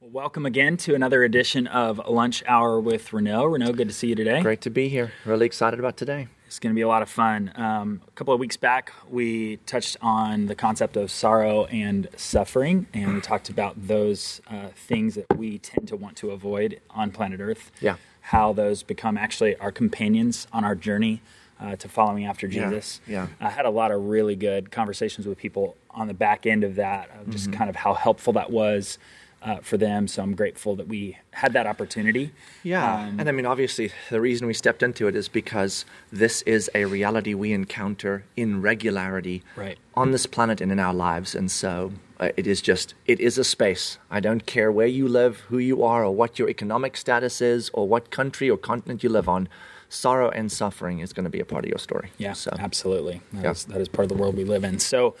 Welcome again to another edition of Lunch Hour with Renault. Renault, good to see you today. Great to be here. Really excited about today. It's going to be a lot of fun. Um, a couple of weeks back, we touched on the concept of sorrow and suffering, and we talked about those uh, things that we tend to want to avoid on planet Earth. Yeah. How those become actually our companions on our journey uh, to following after Yeah, Jesus. yeah. I had a lot of really good conversations with people on the back end of that, of just Mm-hmm. kind of how helpful that was uh, for them. So I'm grateful that we had that opportunity. Yeah. Um, and I mean, obviously, the reason we stepped into it is because this is a reality we encounter in regularity Right. on this planet and in our lives. And so uh, it is just, it is a space. I don't care where you live, who you are, or what your economic status is, or what country or continent you live on. Sorrow and suffering is going to be a part of your story. Yeah, So, absolutely. That, Yeah. is, that is part of the world we live in. So,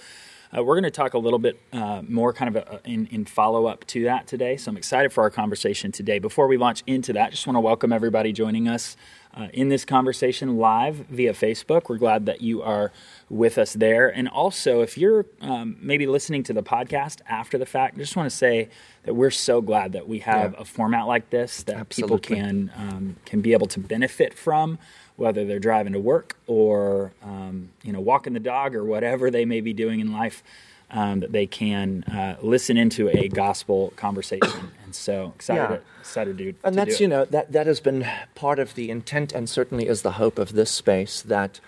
uh, we're going to talk a little bit uh, more kind of a, in, in follow up to that today. So, I'm excited for our conversation today. Before we launch into that, just want to welcome everybody joining us uh, in this conversation live via Facebook. We're glad that you are with us there. And also, if you're um, maybe listening to the podcast after the fact, I just want to say that we're so glad that we have Yeah. a format like this that people can um, can be able to benefit from, whether they're driving to work or um, you know walking the dog or whatever they may be doing in life. Um, that they can uh, listen into a gospel conversation, and so excited, Yeah. excited to, And to that's you know that that has been part of the intent, and certainly is the hope of this space that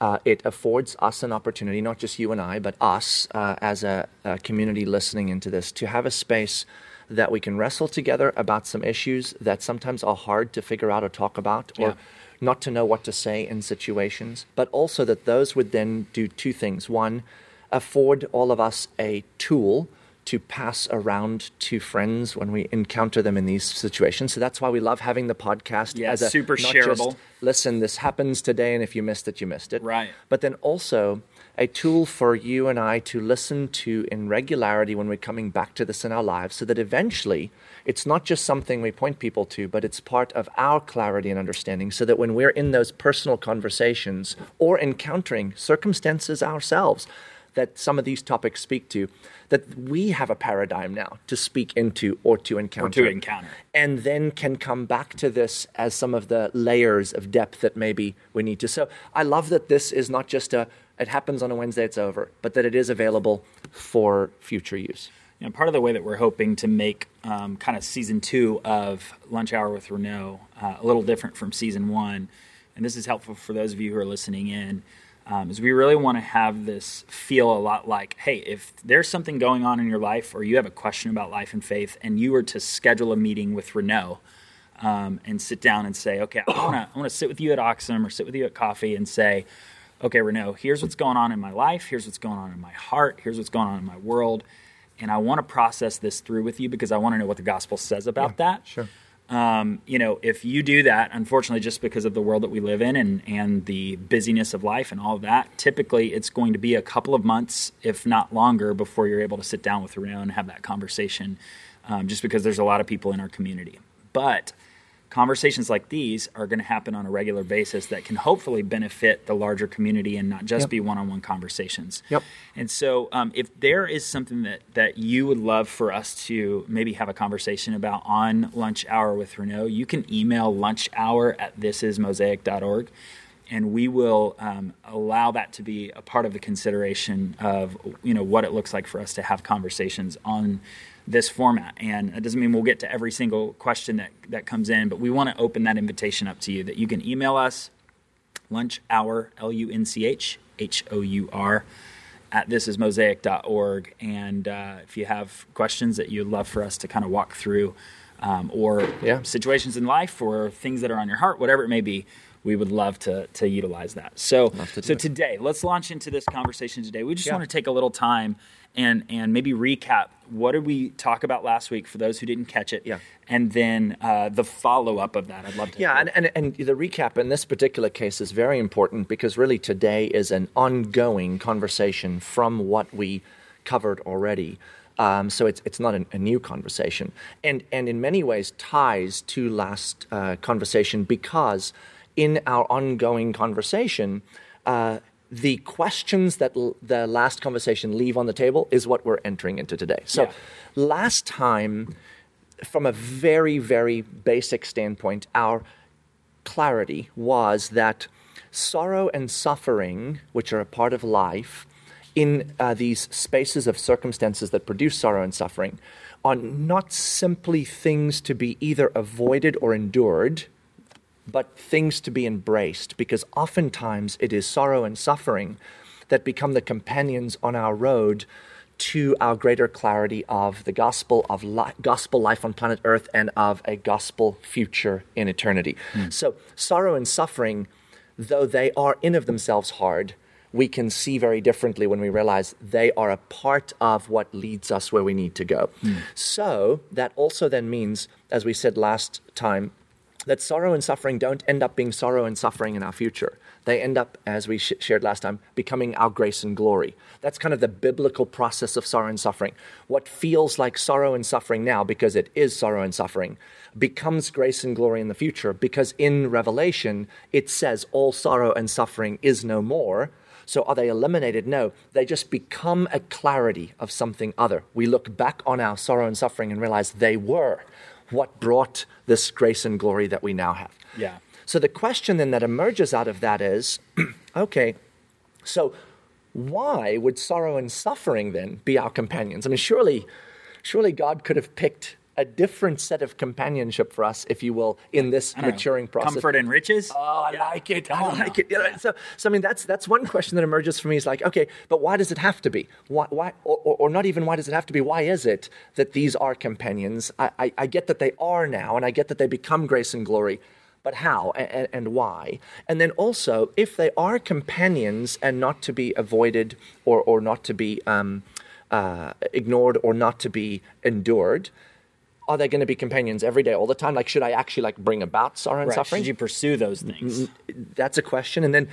uh, it affords us an opportunity, not just you and I, but us uh, as a, a community listening into this, to have a space that we can wrestle together about some issues that sometimes are hard to figure out or talk about, or Yeah. Not to know what to say in situations, but also that those would then do two things. One, afford all of us a tool to pass around to friends when we encounter them in these situations. So that's why we love having the podcast Yeah, as a super shareable. Just, Listen, this happens today, and if you missed it, you missed it. Right. But then also a tool for you and I to listen to in regularity when we're coming back to this in our lives, so that eventually it's not just something we point people to, but it's part of our clarity and understanding, so that when we're in those personal conversations or encountering circumstances ourselves that some of these topics speak to, that we have a paradigm now to speak into or to encounter. Or to encounter. And then can come back to this as some of the layers of depth that maybe we need to. So I love that this is not just a, it happens on a Wednesday, it's over, but that it is available for future use. You know, part of the way that we're hoping to make um, kind of season two of Lunch Hour with Renault uh, a little different from season one, and this is helpful for those of you who are listening in, um, is we really want to have this feel a lot like, hey, if there's something going on in your life or you have a question about life and faith, and you were to schedule a meeting with Renault um, and sit down and say, okay, I want to sit with you at Oxum or sit with you at coffee and say, okay, Renault, here's what's going on in my life, here's what's going on in my heart, here's what's going on in my world, and I want to process this through with you because I want to know what the gospel says about that. sure. Um, you know, if you do that, unfortunately, just because of the world that we live in and, and the busyness of life and all of that, typically it's going to be a couple of months, if not longer, before you're able to sit down with Renault and have that conversation, um, just because there's a lot of people in our community. But conversations like these are going to happen on a regular basis that can hopefully benefit the larger community and not just Yep. be one-on-one conversations. Yep. And so, um, if there is something that that you would love for us to maybe have a conversation about on lunch hour with Renault, you can email lunch hour at thisismosaic.org. And we will um, allow that to be a part of the consideration of you know what it looks like for us to have conversations on this format. And it doesn't mean we'll get to every single question that, that comes in, but we want to open that invitation up to you that you can email us lunch hour L U N C H H O U R at thisismosaic.org. And uh, if you have questions that you'd love for us to kind of walk through, um, or Yeah. situations in life, or things that are on your heart, whatever it may be, we would love to to utilize that. So, to so it. today, let's launch into this conversation today. We just Yeah. want to take a little time and and maybe recap what did we talk about last week for those who didn't catch it, Yeah. and then uh, the follow up of that. I'd love to. Yeah, and, and, and the recap in this particular case is very important because really today is an ongoing conversation from what we covered already. Um, so it's, it's not an, a new conversation. And, and in many ways ties to last uh, conversation because in our ongoing conversation, uh, the questions that l- the last conversation leave on the table is what we're entering into today. So Yeah. last time from a very, very basic standpoint, our clarity was that sorrow and suffering, which are a part of life, in uh, these spaces of circumstances that produce sorrow and suffering, are not simply things to be either avoided or endured, but things to be embraced, because oftentimes it is sorrow and suffering that become the companions on our road to our greater clarity of the gospel of li- gospel life on planet earth and of a gospel future in eternity. Mm. So sorrow and suffering though they are in of themselves hard, we can see very differently when we realize they are a part of what leads us where we need to go. Mm. So that also then means, as we said last time, that sorrow and suffering don't end up being sorrow and suffering in our future. They end up, as we sh- shared last time, becoming our grace and glory. That's kind of the biblical process of sorrow and suffering. What feels like sorrow and suffering now, because it is sorrow and suffering, becomes grace and glory in the future, because in Revelation it says all sorrow and suffering is no more. So are they eliminated? No, they just become a clarity of something other. We look back on our sorrow and suffering and realize they were what brought this grace and glory that we now have. Yeah. So the question then that emerges out of that is okay, so why would sorrow and suffering then be our companions? I mean, surely, surely God could have picked a different set of companionship for us, if you will, in this maturing know, process. Comfort and riches. Oh, I yeah. like it. I like it. You know, so, so I mean, that's that's one question that emerges for me. Is like, okay, but why does it have to be? Why, why or, or, not even why does it have to be? Why is it that these are companions? I, I, I get that they are now, and I get that they become grace and glory but how and, and, why? And then also, if they are companions and not to be avoided or, or not to be um, uh, ignored or not to be endured, are they going to be companions every day, all the time? Like, should I actually like bring about sorrow and right. suffering? Should you pursue those things? Mm, mm, that's a question. And then,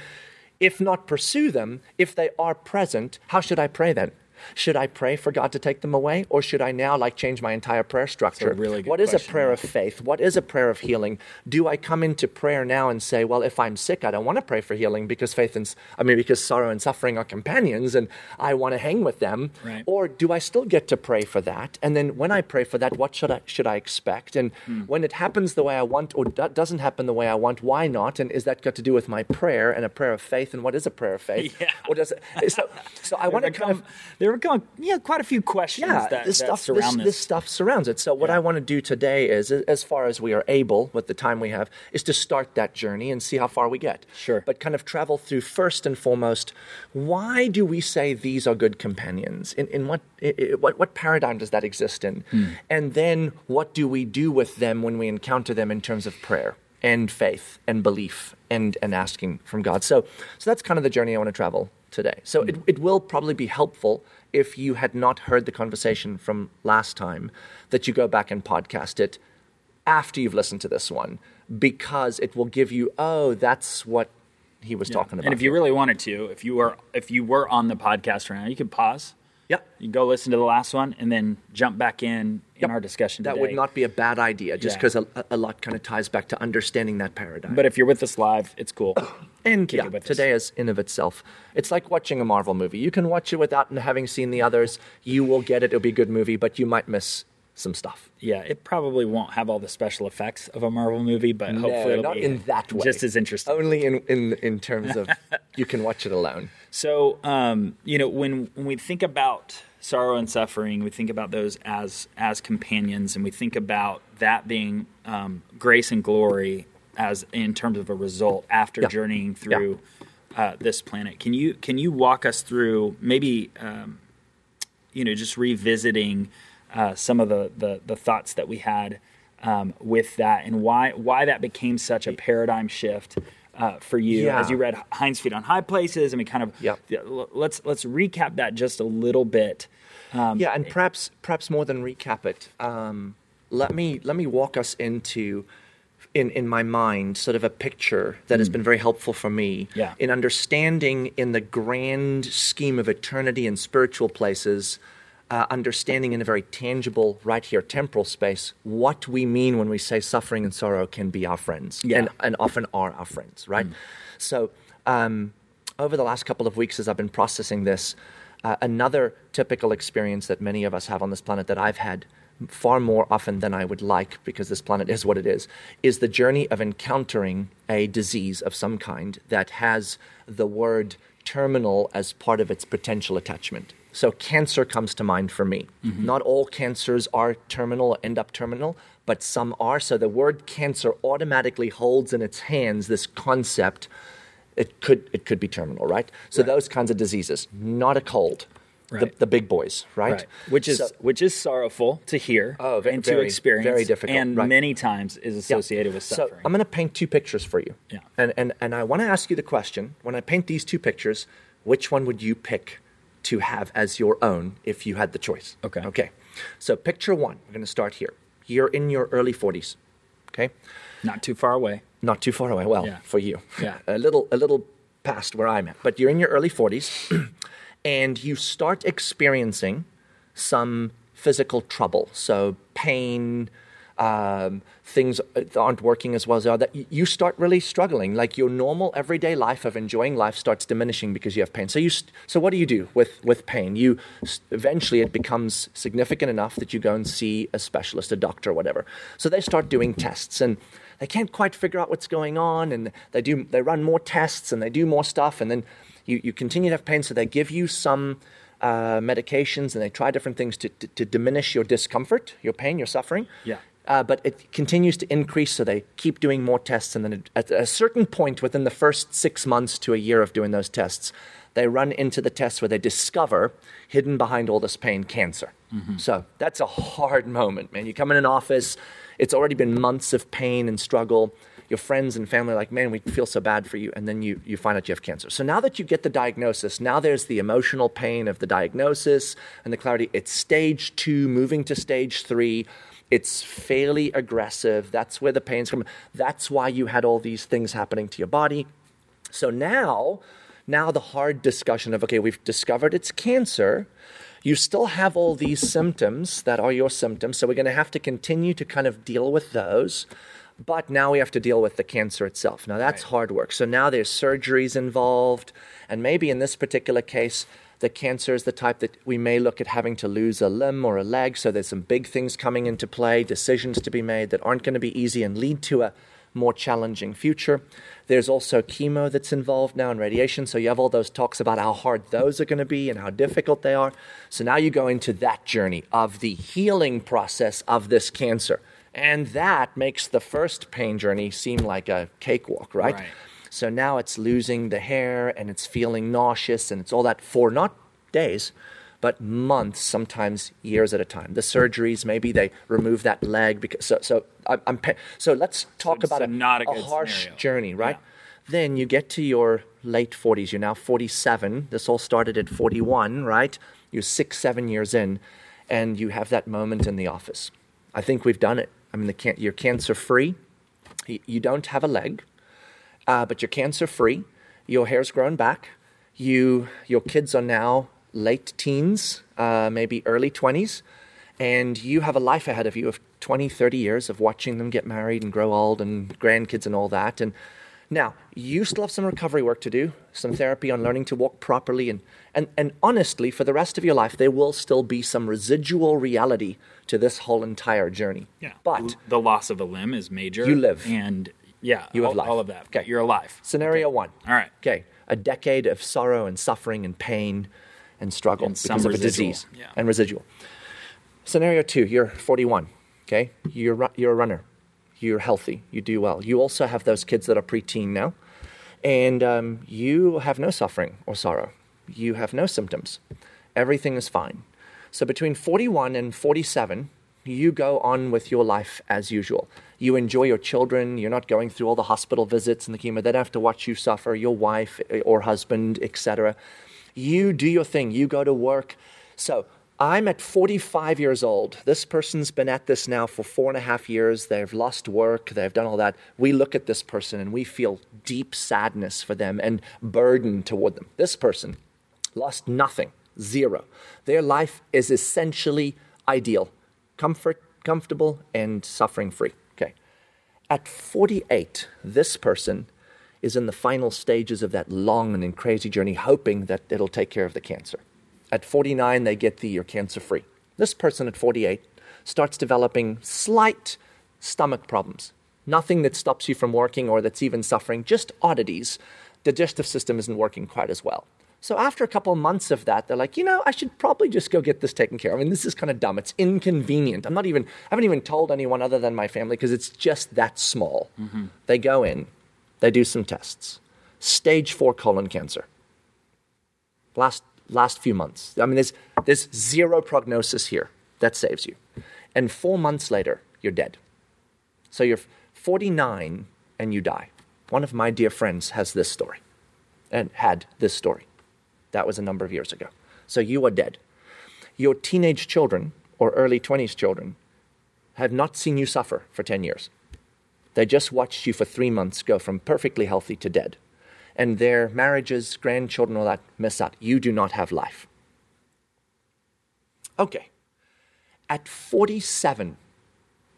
if not pursue them, if they are present, how should I pray then? Should I pray for God to take them away, or should I now like change my entire prayer structure? Really what is question. a prayer of faith? What is a prayer of healing? Do I come into prayer now and say, well, if I'm sick, I don't want to pray for healing because faith and I mean because sorrow and suffering are companions, and I want to hang with them? Right. Or do I still get to pray for that? And then when I pray for that, what should I should I expect? And hmm. when it happens the way I want, or doesn't happen the way I want, why not? And is that got to do with my prayer and a prayer of faith? And what is a prayer of faith? Yeah. Or does it, so? So I want to kind of there were going yeah quite a few questions yeah, that, this that stuff, surround this, this. stuff surrounds it. So what yeah. I want to do today is, as far as we are able, with the time we have, is to start that journey and see how far we get. Sure. But kind of travel through first and foremost, why do we say these are good companions? In, in what, in, what, what paradigm does that exist in? Hmm. And then what do we do with them when we encounter them in terms of prayer? and faith and belief and, and asking from God. So, so that's kind of the journey I want to travel today. So it, it will probably be helpful if you had not heard the conversation from last time that you go back and podcast it after you've listened to this one because it will give you oh that's what he was yeah. talking about. And if you really wanted to, if you were if you were on the podcast right now, you could pause Yep. You go listen to the last one and then jump back in in yep. our discussion That today. would not be a bad idea, just because yeah. a, a, lot kind of ties back to understanding that paradigm. But if you're with us live, it's cool. and yeah, today us. is in of itself. It's like watching a Marvel movie. You can watch it without having seen the others. You will get it. It'll be a good movie, but you might miss some stuff. Yeah, it probably won't have all the special effects of a Marvel movie, but no, hopefully it'll not be in that way. just as interesting. Only in in, in terms of you can watch it alone. So, um, you know, when when we think about sorrow and suffering, we think about those as as companions, and we think about that being um, grace and glory as in terms of a result after yeah. journeying through yeah. uh, this planet. Can you can you walk us through maybe um, you know just revisiting uh, some of the, the, the thoughts that we had um, with that and why why that became such a paradigm shift uh, for you yeah. as you read Hinds Feet on High Places I mean, kind of yep. let's let's recap that just a little bit. Um, yeah, and perhaps perhaps more than recap it, um, let me let me walk us into in, in my mind sort of a picture that mm. has hmm. been very helpful for me yeah. in understanding in the grand scheme of eternity and spiritual places uh, understanding in a very tangible, right here, temporal space, what we mean when we say suffering and sorrow can be our friends, yeah. and, and often are our friends, right? Mm. So, um, over the last couple of weeks, as I've been processing this, uh, another typical experience that many of us have on this planet that I've had far more often than I would like, because this planet is what it is, is the journey of encountering a disease of some kind that has the word terminal as part of its potential attachment. So, cancer comes to mind for me. Mm-hmm. Not all cancers are terminal or end up terminal, but some are. So, the word cancer automatically holds in its hands this concept. It could, it could be terminal, right? So, right. those kinds of diseases, not a cold right. the, the, big boys, right? right. Which is so, which is sorrowful to hear oh, very, and to experience, very difficult, and right. many times is associated yeah. with suffering. So I'm going to paint two pictures for you. Yeah. And and and I want to ask you the question: When I paint these two pictures, which one would you pick to have as your own if you had the choice? Okay. Okay. So picture one. We're going to start here. You're in your early 40s. Okay. Not too far away. Not too far away. Well, yeah. for you. Yeah. a little a little past where I'm at, but you're in your early 40s. and you start experiencing some physical trouble. So, pain, um, things aren't working as well as they are, that you start really struggling. Like your normal everyday life of enjoying life starts diminishing because you have pain. So, you, so what do you do with, with pain? You eventually it becomes significant enough that you go and see a specialist, a doctor, or whatever. So they start doing tests and they can't quite figure out what's going on, and they do they run more tests and they do more stuff, and then you, you continue to have pain, so they give you some uh, medications and they try different things to, to, to, diminish your discomfort, your pain, your suffering. Yeah. Uh, but it continues to increase, so they keep doing more tests. And then at a certain point within the first six months to a year of doing those tests, they run into the test where they discover, hidden behind all this pain, cancer. Mm-hmm. So that's a hard moment, man. You come in an office, it's already been months of pain and struggle your friends and family are like, man, we feel so bad for you. And then you, you find out you have cancer. So now that you get the diagnosis, now there's the emotional pain of the diagnosis and the clarity. It's stage two, moving to stage three. It's fairly aggressive. That's where the pain's from. That's why you had all these things happening to your body. So now, now the hard discussion of, okay, we've discovered it's cancer you still have all these symptoms that are your symptoms. So we're going to have to continue to kind of deal with those. But now we have to deal with the cancer itself. Now that's right. hard work. So now there's surgeries involved. And maybe in this particular case, the cancer is the type that we may look at having to lose a limb or a leg. So there's some big things coming into play, decisions to be made that aren't going to be easy and lead to a more challenging future. There's also chemo that's involved now and radiation. So you have all those talks about how hard those are going to be and how difficult they are. So now you go into that journey of the healing process of this cancer. And that makes the first pain journey seem like a cakewalk, right? right? So now it's losing the hair and it's feeling nauseous and it's all that for not days, but months, sometimes years at a time. The surgeries, maybe they remove that leg because so so I, am so let's talk so, about a, not a, a harsh scenario. journey, right? Yeah. Then you get to your late 40s. You're now 47. This all started at 41, right? You're six, seven years in, and you have that moment in the office. I think we've done it. I mean, the can- you're cancer free. You don't have a leg, uh, but you're cancer free. Your hair's grown back. You, your kids are now late teens, uh, maybe early 20s, and you have a life ahead of you of 20, 30 years of watching them get married and grow old and grandkids and all that. And now, you still have some recovery work to do, some therapy on learning to walk properly. And, and, and honestly, for the rest of your life, there will still be some residual reality to this whole entire journey. Yeah. But the loss of a limb is major. You live. And yeah, you all, have life. all of that. Okay. You're alive. Scenario okay. one. All right. Okay. A decade of sorrow and suffering and pain and struggle and because of residual. a disease yeah. and residual. Scenario two, you're 41. Okay. You're, you're a runner. You're healthy. You do well. You also have those kids that are preteen now and um, you have no suffering or sorrow. You have no symptoms. Everything is fine. So between 41 and 47, you go on with your life as usual. You enjoy your children. You're not going through all the hospital visits and the chemo. They don't have to watch you suffer, your wife eh, or husband, etc. You do your thing. You go to work. So I'm at 45 years old. This person's been at this now for four and a half years. They've lost work. They've done all that. We look at this person and we feel deep sadness for them and burden toward them. This person lost nothing, zero. Their life is essentially ideal, comfort, comfortable, and suffering free. At 48, this person is in the final stages of that long and crazy journey, hoping that it'll take care of the cancer. At 49, they get the you're cancer free. This person at 48 starts developing slight stomach problems. Nothing that stops you from working or that's even suffering, just oddities. Digestive system isn't working quite as well. So after a couple of months of that, they're like, you know, I should probably just go get this taken care of. I mean, this is kind of dumb. It's inconvenient. I'm not even, I haven't even told anyone other than my family because it's just that small. Mm-hmm. They go in, they do some tests. Stage four colon cancer. Last, last few months. I mean, there's, there's zero prognosis here that saves you. And four months later, you're dead. So you're 49 and you die. One of my dear friends has this story and had this story. That was a number of years ago. So you are dead. Your teenage children or early 20s children have not seen you suffer for 10 years. They just watched you for three months go from perfectly healthy to dead. And their marriages, grandchildren, all that miss out. You do not have life. Okay. At 47,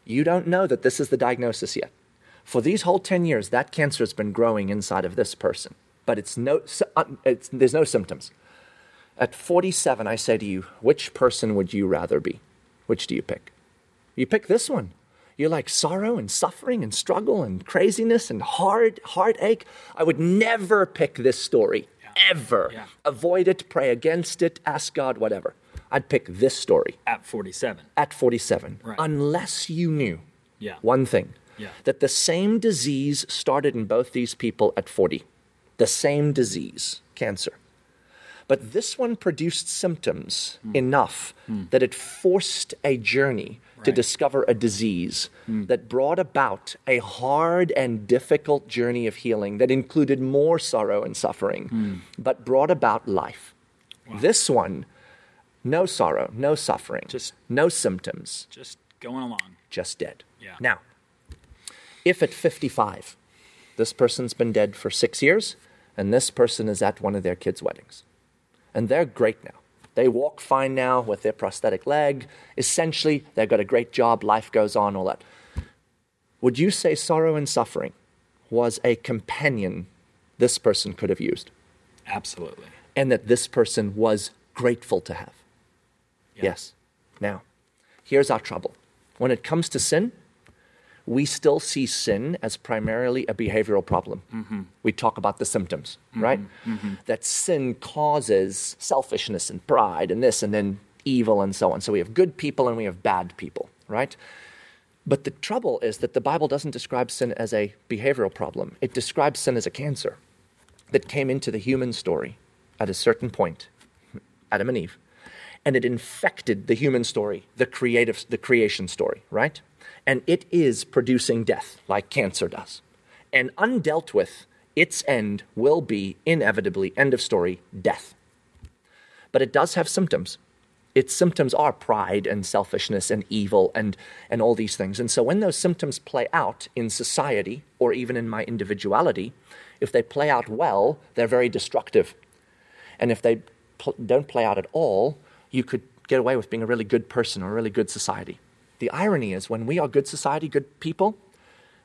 you don't know that this is the diagnosis yet. For these whole 10 years, that cancer has been growing inside of this person but it's no, uh, it's, there's no symptoms. At 47, I say to you, which person would you rather be? Which do you pick? You pick this one. You like sorrow and suffering and struggle and craziness and hard heartache. I would never pick this story, yeah. ever. Yeah. Avoid it, pray against it, ask God, whatever. I'd pick this story. At 47. At 47. Right. Unless you knew yeah. one thing yeah. that the same disease started in both these people at 40 the same disease, cancer. But this one produced symptoms mm. enough mm. that it forced a journey right. to discover a disease mm. that brought about a hard and difficult journey of healing that included more sorrow and suffering, hmm. but brought about life. Wow. This one, no sorrow, no suffering, just no symptoms, just going along, just dead. Yeah. Now, if at 55, this person's been dead for six years, and this person is at one of their kids' weddings. And they're great now. They walk fine now with their prosthetic leg. Essentially, they've got a great job, life goes on, all that. Would you say sorrow and suffering was a companion this person could have used? Absolutely. And that this person was grateful to have? Yeah. Yes. Now, here's our trouble. When it comes to sin, we still see sin as primarily a behavioral problem. Mm-hmm. We talk about the symptoms, mm-hmm. right? Mm-hmm. That sin causes selfishness and pride and this and then evil and so on. So we have good people and we have bad people, right? But the trouble is that the Bible doesn't describe sin as a behavioral problem, it describes sin as a cancer that came into the human story at a certain point, Adam and Eve, and it infected the human story, the creative, the creation story, right? And it is producing death like cancer does. And undealt with, its end will be inevitably, end of story, death. But it does have symptoms. Its symptoms are pride and selfishness and evil and, and all these things. And so when those symptoms play out in society or even in my individuality, if they play out well, they're very destructive. And if they pl- don't play out at all, you could get away with being a really good person or a really good society. The irony is, when we are good society, good people,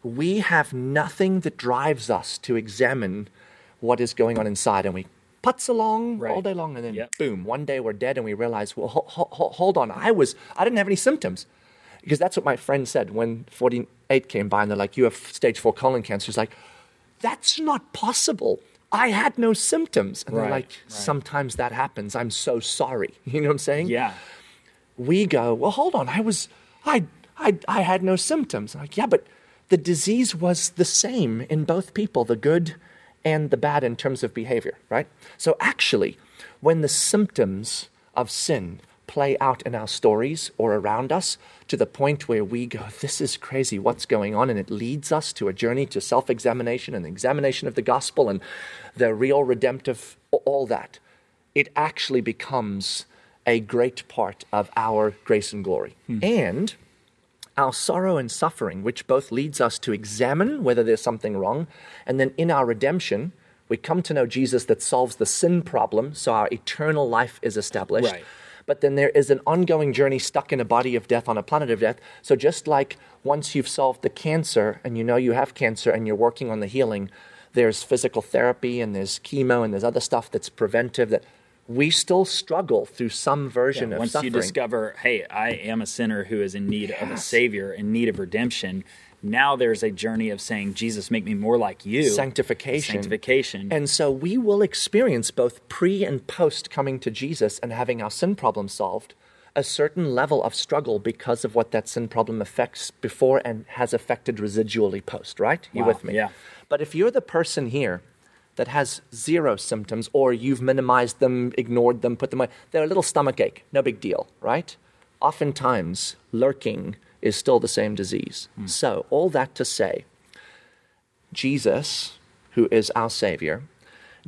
we have nothing that drives us to examine what is going on inside, and we putz along right. all day long, and then yep. boom, one day we're dead, and we realize, well, ho- ho- hold on, I was, I didn't have any symptoms, because that's what my friend said when 48 came by, and they're like, you have stage four colon cancer. He's like, that's not possible. I had no symptoms, and right. they're like, right. sometimes that happens. I'm so sorry. You know what I'm saying? Yeah. We go, well, hold on, I was I, I, I had no symptoms. I'm like, yeah, but the disease was the same in both people, the good and the bad in terms of behavior, right? So actually, when the symptoms of sin play out in our stories or around us to the point where we go, This is crazy, what's going on? And it leads us to a journey to self examination and examination of the gospel and the real redemptive, all that. It actually becomes a great part of our grace and glory. Hmm. And our sorrow and suffering, which both leads us to examine whether there's something wrong, and then in our redemption, we come to know Jesus that solves the sin problem, so our eternal life is established. Right. But then there is an ongoing journey stuck in a body of death on a planet of death. So just like once you've solved the cancer and you know you have cancer and you're working on the healing, there's physical therapy and there's chemo and there's other stuff that's preventive that we still struggle through some version Yeah, of once suffering. you discover, hey, I am a sinner who is in need of a savior, in need of redemption. Now there's a journey of saying, Jesus, make me more like you. Sanctification. Sanctification. And so we will experience both pre and post coming to Jesus and having our sin problem solved a certain level of struggle because of what that sin problem affects before and has affected residually post, right? You Wow, with me? yeah. But if you're the person here that has zero symptoms or you've minimized them, ignored them, put them away, they're a little stomach ache, no big deal, right? Oftentimes, lurking is still the same disease. Hmm. So, all that to say, Jesus, who is our Savior,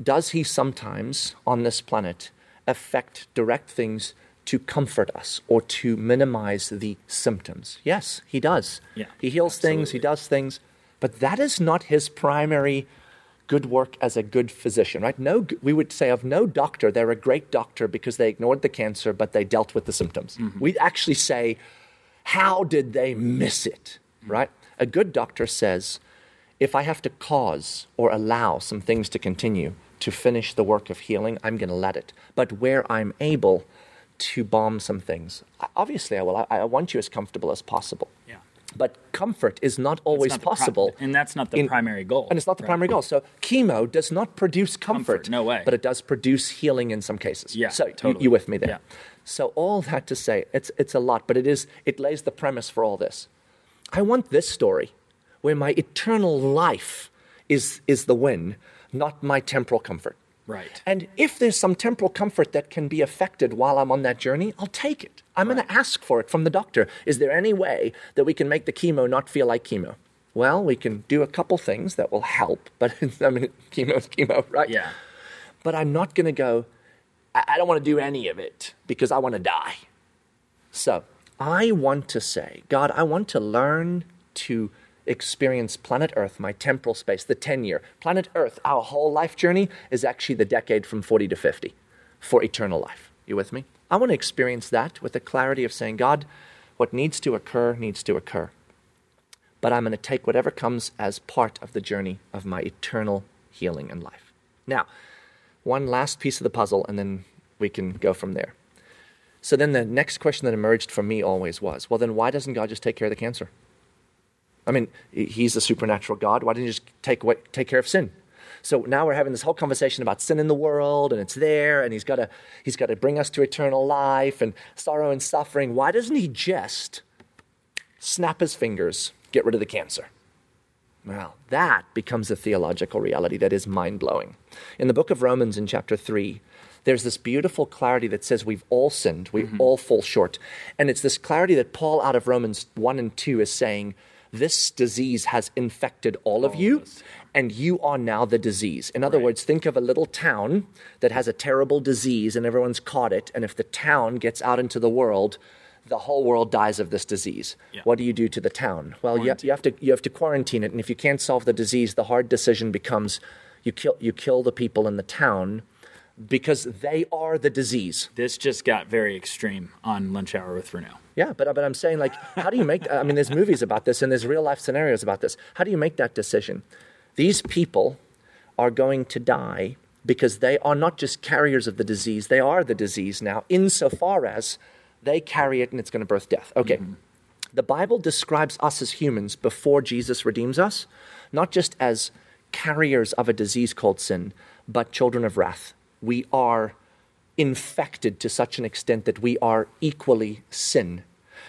does he sometimes on this planet affect direct things to comfort us or to minimize the symptoms? Yes, he does. Yeah, he heals things, he does things, but that is not his primary good work as a good physician, right? No, we would say of no doctor, they're a great doctor because they ignored the cancer, but they dealt with the symptoms. Mm-hmm. We actually say, how did they miss it, mm-hmm. right? A good doctor says, if I have to cause or allow some things to continue to finish the work of healing, I'm going to let it. But where I'm able to bomb some things, obviously I will. I, I want you as comfortable as possible. Yeah. But comfort is not always not possible. and that's not the in- primary goal. and it's not the right? primary goal. So chemo does not produce comfort. Comfort, no way. But it does produce healing in some cases. Yeah, So you- totally. you, with me there? Yeah. So all that to say, it's it's a lot, but it is it lays the premise for all this. I want this story, where my eternal life is is the win, not my temporal comfort. Right. And if there's some temporal comfort that can be affected while I'm on that journey, I'll take it. I'm going to ask for it from the doctor. Is there any way that we can make the chemo not feel like chemo? Well, we can do a couple things that will help, but I mean, chemo is chemo, right? Yeah. But I'm not going to go, I I don't want to do any of it because I want to die. So I want to say, God, I want to learn to experience planet Earth, my temporal space, the 10 year. Planet Earth, our whole life journey is actually the decade from 40 to 50 for eternal life. You with me? I want to experience that with the clarity of saying, God, what needs to occur needs to occur. But I'm going to take whatever comes as part of the journey of my eternal healing and life. Now, one last piece of the puzzle, and then we can go from there. So then the next question that emerged for me always was, well, then why doesn't God just take care of the cancer? I mean, he's a supernatural God. Why didn't he just take away, take care of sin? So now we're having this whole conversation about sin in the world, and it's there, and he's got to he's got to bring us to eternal life and sorrow and suffering. Why doesn't he just snap his fingers, get rid of the cancer? Well, that becomes a theological reality that is mind blowing. In the book of Romans, in chapter 3, there's this beautiful clarity that says we've all sinned, we mm-hmm. all fall short. And it's this clarity that Paul, out of Romans 1 and 2, is saying this disease has infected all of you, and you are now the disease. In other Right. words, think of a little town that has a terrible disease, and everyone's caught it. And if the town gets out into the world, the whole world dies of this disease. Yeah. What do you do to the town? Well, you, you have to you have to quarantine it, and if you can't solve the disease, the hard decision becomes you kill you kill the people in the town because they are the disease. This just got very extreme on Lunch Hour with Renault. Yeah, but but I'm saying like, how do you make? I mean, there's movies about this, and there's real life scenarios about this. How do you make that decision? These people are going to die because they are not just carriers of the disease; they are the disease now, insofar as they carry it and it's going to birth death. Okay. Mm-hmm. The Bible describes us as humans before Jesus redeems us, not just as carriers of a disease called sin, but children of wrath. We are infected to such an extent that we are equally sin.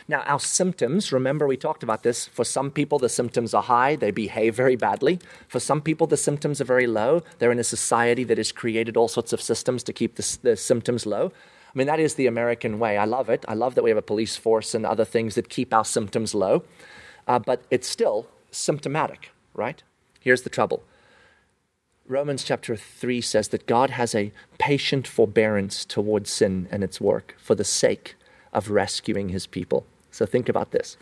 Now, our symptoms, remember we talked about this. For some people, the symptoms are high, they behave very badly. For some people, the symptoms are very low. They're in a society that has created all sorts of systems to keep the, the symptoms low. I mean, that is the American way. I love it. I love that we have a police force and other things that keep our symptoms low. Uh, but it's still symptomatic, right? Here's the trouble Romans chapter 3 says that God has a patient forbearance towards sin and its work for the sake of rescuing his people. So think about this.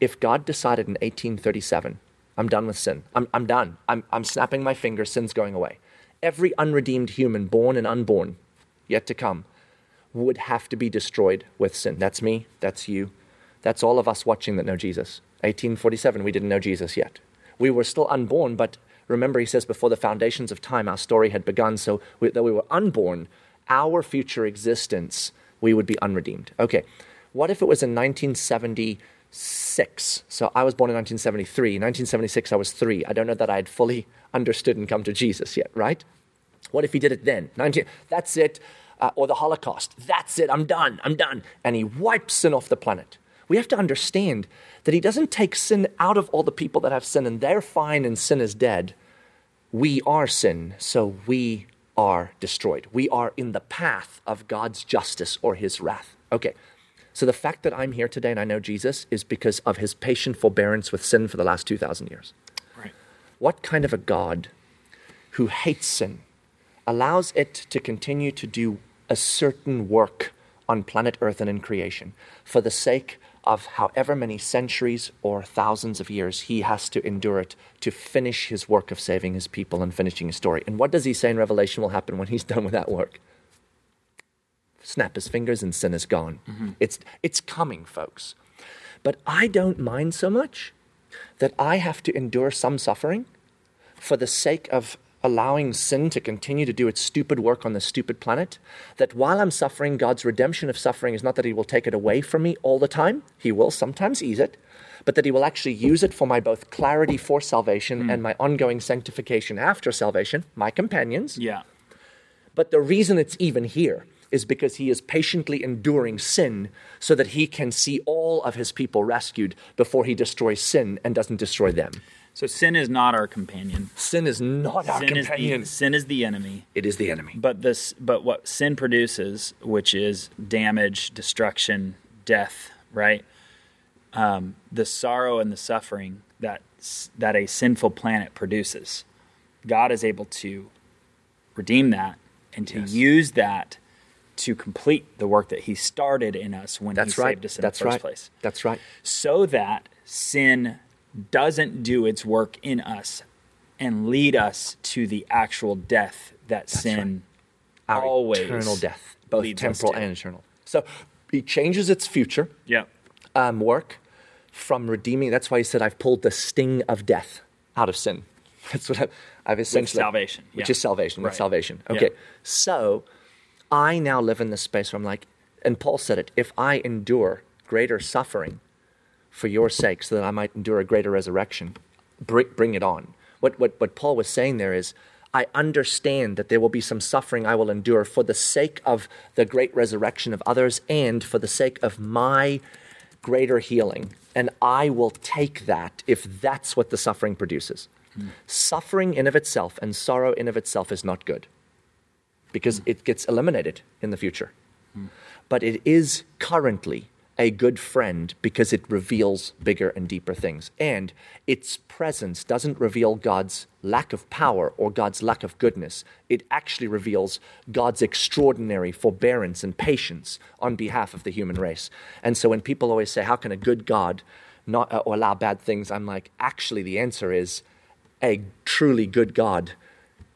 If God decided in 1837, I'm done with sin, I'm, I'm done, I'm, I'm snapping my fingers, sin's going away, every unredeemed human, born and unborn, yet to come, would have to be destroyed with sin. That's me, that's you, that's all of us watching that know Jesus. 1847, we didn't know Jesus yet. We were still unborn, but remember, he says, before the foundations of time, our story had begun. So, we, though we were unborn, our future existence, we would be unredeemed. Okay, what if it was in 1976? So I was born in 1973. In 1976, I was three. I don't know that I had fully understood and come to Jesus yet, right? What if he did it then? 19, that's it. Uh, or the Holocaust. That's it. I'm done. I'm done. And he wipes sin off the planet. We have to understand that he doesn't take sin out of all the people that have sin and they're fine and sin is dead. We are sin, so we are destroyed. We are in the path of God's justice or his wrath. Okay, so the fact that I'm here today and I know Jesus is because of his patient forbearance with sin for the last 2,000 years. Right. What kind of a God who hates sin allows it to continue to do a certain work on planet Earth and in creation for the sake of however many centuries or thousands of years he has to endure it to finish his work of saving his people and finishing his story. And what does he say in Revelation will happen when he's done with that work? Snap his fingers and sin is gone. Mm-hmm. It's, it's coming, folks. But I don't mind so much that I have to endure some suffering for the sake of allowing sin to continue to do its stupid work on this stupid planet. That while I'm suffering, God's redemption of suffering is not that He will take it away from me all the time, He will sometimes ease it, but that He will actually use it for my both clarity for salvation mm. and my ongoing sanctification after salvation, my companions. Yeah. But the reason it's even here is because he is patiently enduring sin so that he can see all of his people rescued before he destroys sin and doesn't destroy them. So sin is not our companion. Sin is not our sin companion. Is the, sin is the enemy. It is the enemy. But this, but what sin produces, which is damage, destruction, death, right? Um, the sorrow and the suffering that that a sinful planet produces, God is able to redeem that and to yes. use that to complete the work that He started in us when That's He right. saved us in That's the first right. place. That's right. So that sin doesn't do its work in us and lead us to the actual death that That's sin right. Our always eternal death, both temporal and eternal. So he changes its future yeah. um, work from redeeming. That's why he said, "I've pulled the sting of death out of sin." That's what I've, I've essentially which salvation, which yeah. is salvation. Right. That's salvation. Okay, yeah. so I now live in this space where I'm like, and Paul said it: if I endure greater suffering for your sake so that I might endure a greater resurrection. Bring, bring it on. What, what, what Paul was saying there is, I understand that there will be some suffering I will endure for the sake of the great resurrection of others and for the sake of my greater healing. And I will take that if that's what the suffering produces. Mm. Suffering in of itself and sorrow in of itself is not good because mm. it gets eliminated in the future. Mm. But it is currently a good friend because it reveals bigger and deeper things. And its presence doesn't reveal God's lack of power or God's lack of goodness. It actually reveals God's extraordinary forbearance and patience on behalf of the human race. And so when people always say, How can a good God not uh, allow bad things? I'm like, Actually, the answer is a truly good God,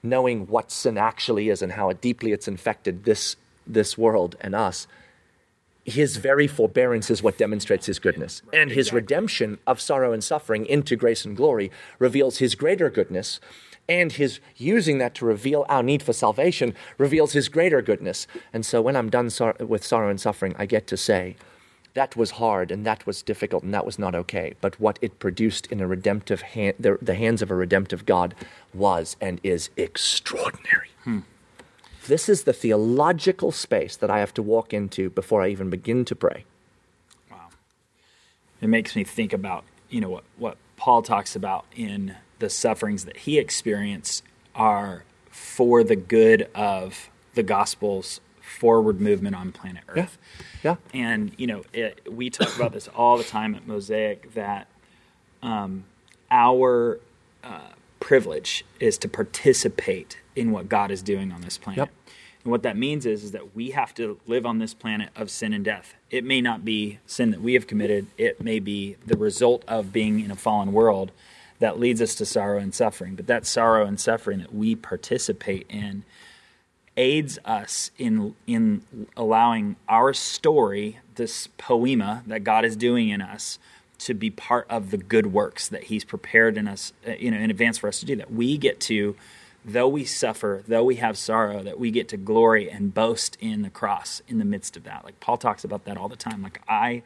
knowing what sin actually is and how deeply it's infected this, this world and us his very forbearance is what demonstrates his goodness. And his exactly. redemption of sorrow and suffering into grace and glory reveals his greater goodness. And his using that to reveal our need for salvation reveals his greater goodness. And so when I'm done sor- with sorrow and suffering, I get to say, that was hard and that was difficult and that was not okay. But what it produced in a redemptive hand, the, the hands of a redemptive God was and is extraordinary. Hmm. This is the theological space that I have to walk into before I even begin to pray. Wow. It makes me think about, you know, what, what Paul talks about in the sufferings that he experienced are for the good of the gospel's forward movement on planet Earth. Yeah. yeah. And, you know, it, we talk about this all the time at Mosaic that um, our uh, privilege is to participate in what God is doing on this planet. Yep. And what that means is, is that we have to live on this planet of sin and death. It may not be sin that we have committed, it may be the result of being in a fallen world that leads us to sorrow and suffering. But that sorrow and suffering that we participate in aids us in in allowing our story, this poema that God is doing in us, to be part of the good works that He's prepared in us, uh, you know, in advance for us to do. That we get to though we suffer, though we have sorrow, that we get to glory and boast in the cross in the midst of that. Like Paul talks about that all the time. Like I,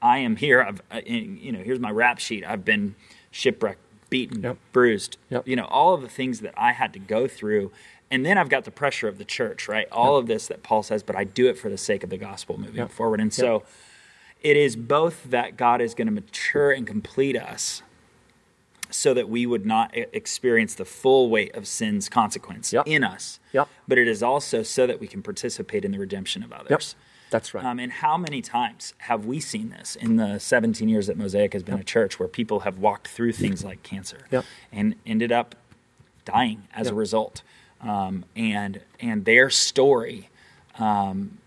I am here. I've, uh, you know, here's my rap sheet. I've been shipwrecked, beaten, Yep. bruised. Yep. You know, all of the things that I had to go through. And then I've got the pressure of the church, right? All of this that Paul says, but I do it for the sake of the gospel moving Yep. forward. And so it is both that God is going to mature and complete us so that we would not experience the full weight of sin's consequence Yep. in us. Yep. But it is also so that we can participate in the redemption of Yep. others. That's right. Um, and how many times have we seen this in the 17 years that Mosaic has been a church where people have walked through things like cancer Yep. and ended up dying as a result? Um, and and their story um,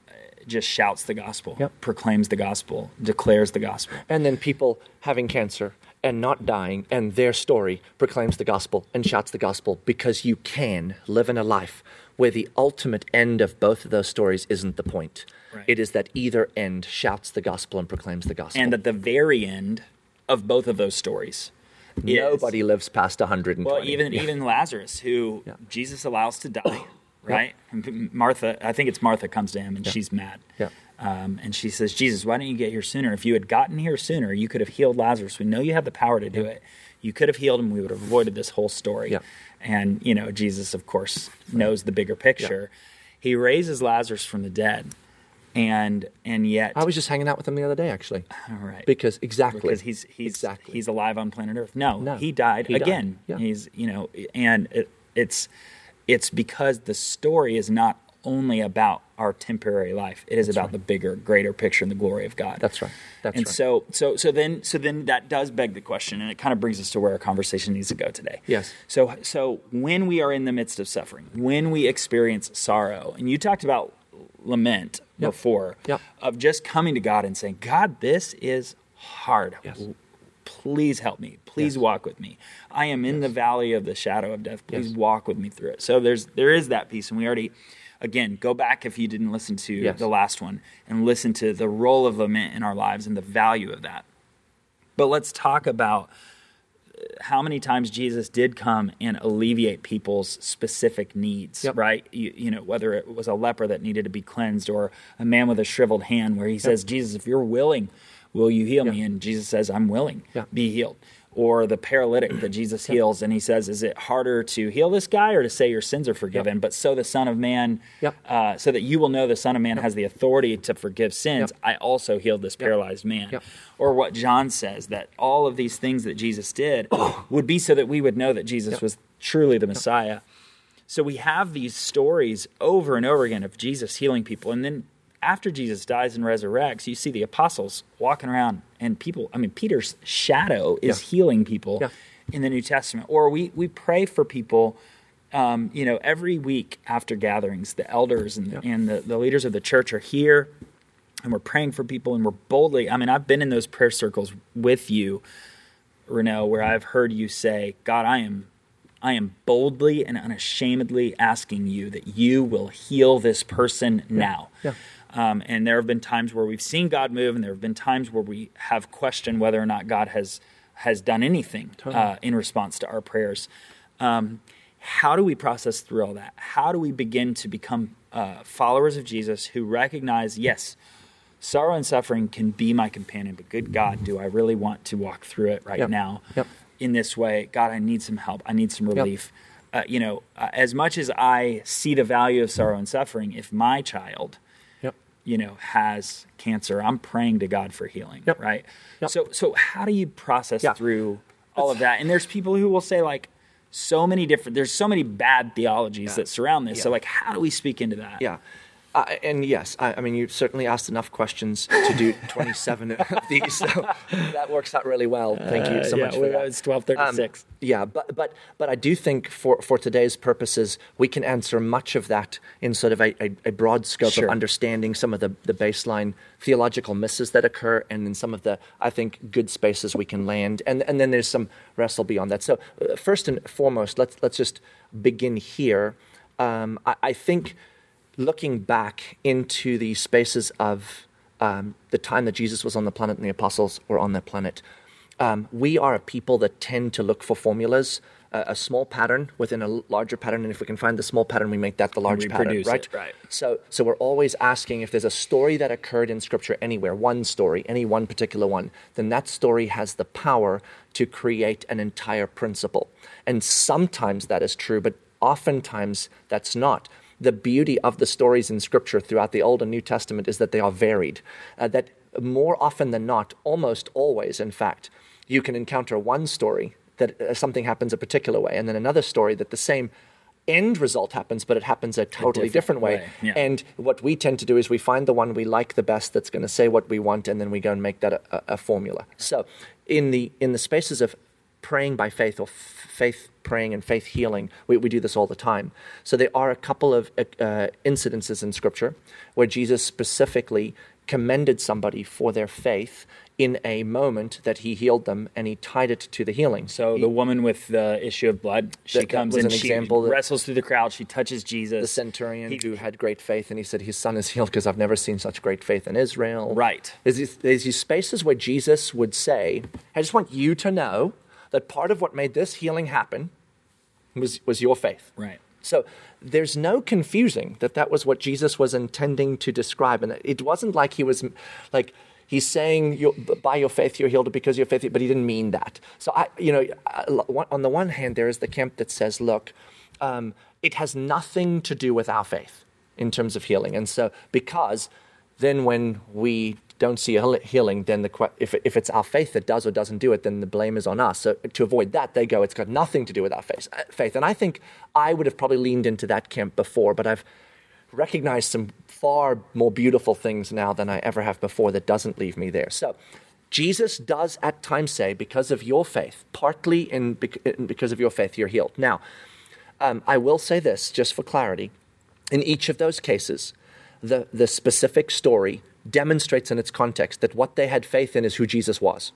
just shouts the gospel, Yep. proclaims the gospel, declares the gospel. and then people having cancer and not dying, and their story proclaims the gospel and shouts the gospel because you can live in a life where the ultimate end of both of those stories isn't the point. Right. It is that either end shouts the gospel and proclaims the gospel. And at the very end of both of those stories, is- nobody lives past 120. Well, even Yeah. even Lazarus, who Yeah. Jesus allows to die, right? And Martha, I think it's Martha, comes to him and she's mad. Yeah. Um, and she says, Jesus, why didn't you get here sooner? If you had gotten here sooner, you could have healed Lazarus. We know you have the power to do it. You could have healed him. We would have avoided this whole story. And, you know, Jesus, of course, knows the bigger picture. He raises Lazarus from the dead. And and yet, I was just hanging out with him the other day, actually, all right, because exactly because he's he's exactly he's alive on planet Earth. No, No, he died he died. again. Yeah. He's you know, and it, it's it's because the story is not only about our temporary life. It is about the bigger, greater picture and the glory of God. That's right. That's and right. so so so then so then that does beg the question, and it kind of brings us to where our conversation needs to go today. Yes. So so when we are in the midst of suffering, when we experience sorrow, and you talked about lament Yep. before Yep. of just coming to God and saying, God, this is hard. Yes. Please help me. Please Yes. walk with me. I am in the valley of the shadow of death. Please Yes. walk with me through it. So there's there is that piece, and we already again go back if you didn't listen to Yes. the last one and listen to the role of lament in our lives and the value of that. But let's talk about uh, how many times Jesus did come and alleviate people's specific needs, Yep. right? You, you know, whether it was a leper that needed to be cleansed or a man with a shriveled hand, where he says, Jesus, if you're willing, will you heal me? And Jesus says, I'm willing, Yeah. be healed. Or the paralytic that Jesus heals, and he says, Is it harder to heal this guy or to say your sins are forgiven? But so the Son of Man, uh, so that you will know the Son of Man has the authority to forgive sins. I also healed this paralyzed man. Or what John says, that all of these things that Jesus did would be so that we would know that Jesus was truly the Messiah. So we have these stories over and over again of Jesus healing people. And then after Jesus dies and resurrects, you see the apostles walking around and people, I mean, Peter's shadow is Yeah. healing people Yeah. in the New Testament. Or we, we pray for people, um, you know, every week after gatherings, the elders and, Yeah. and the, the leaders of the church are here and we're praying for people and we're boldly, I mean, I've been in those prayer circles with you, Renault, where I've heard you say, God, I am I am boldly and unashamedly asking you that you will heal this person now. Yeah. Um, and there have been times where we've seen God move, and there have been times where we have questioned whether or not God has has done anything uh, in response to our prayers. Um, how do we process through all that? How do we begin to become uh, followers of Jesus who recognize, yes, sorrow and suffering can be my companion, but good God, do I really want to walk through it right Yep. now Yep. in this way? God, I need some help. I need some relief. Uh, you know, uh, as much as I see the value of sorrow and suffering, if my child, Yep. You know, has cancer, I'm praying to God for healing, Yep. right? Yep. So, so how do you process Yeah. through all of that? And there's people who will say like, so many different. There's so many bad theologies Yeah. that surround this. So, like, how do we speak into that? Yeah. Uh, and yes, I, I mean, you've certainly asked enough questions to do 27 of these, so that works out really well. Thank you so Uh, yeah, much for that. it's 12:36. Um, yeah, but but but I do think for for today's purposes, we can answer much of that in sort of a, a, a broad scope Sure. of understanding some of the the baseline theological misses that occur, and in some of the I think good spaces we can land, and and then there's some wrestle beyond that. So uh, first and foremost, let's let's just begin here. Um, I, I think looking back into the spaces of um, the time that Jesus was on the planet and the apostles were on the planet, um, we are a people that tend to look for formulas a, a small pattern within a larger pattern, and if we can find the small pattern, we make that the large pattern, right? it, right. So, so we're always asking if there's a story that occurred in Scripture anywhere, one story, any one particular one, then that story has the power to create an entire principle. And sometimes that is true, but oftentimes that's not. The beauty of the stories in Scripture throughout the Old and New Testament is that they are varied. Uh, that more often than not, almost always, in fact, you can encounter one story that uh, something happens a particular way, and then another story that the same end result happens, but it happens a totally different, different way. way, yeah. And what we tend to do is we find the one we like the best that's going to say what we want, and then we go and make that a, a, a formula. So, in the in the spaces of praying by faith or f- faith praying and faith healing, we, we do this all the time. So there are a couple of uh, incidences in Scripture where Jesus specifically commended somebody for their faith in a moment that he healed them and he tied it to the healing. So He- the woman with the issue of blood, she That- comes an she wrestles through the crowd. She touches Jesus. the centurion He- who had great faith and he said his son is healed because I've never seen such great faith in Israel. Right. There's these, there's these spaces where Jesus would say, I just want you to know that part of what made this healing happen was, was your faith. Right. So there's no confusing that that was what Jesus was intending to describe. And it wasn't like he was like, he's saying by your faith you're healed because your faith, but he didn't mean that. So, I, you know, on the one hand, there is the camp that says, look, um, it has nothing to do with our faith in terms of healing. And so, because then when we don't see a healing, then the if, if it's our faith that does or doesn't do it, then the blame is on us. So to avoid that, they go, it's got nothing to do with our faith. uh, Faith, and I think I would have probably leaned into that camp before, but I've recognized some far more beautiful things now than I ever have before that doesn't leave me there. So. Jesus does at times say, because of your faith, partly in- because of your faith, you're healed. Now, um, I will say this just for clarity. In each of those cases, the, the specific story demonstrates in its context that what they had faith in is who Jesus was.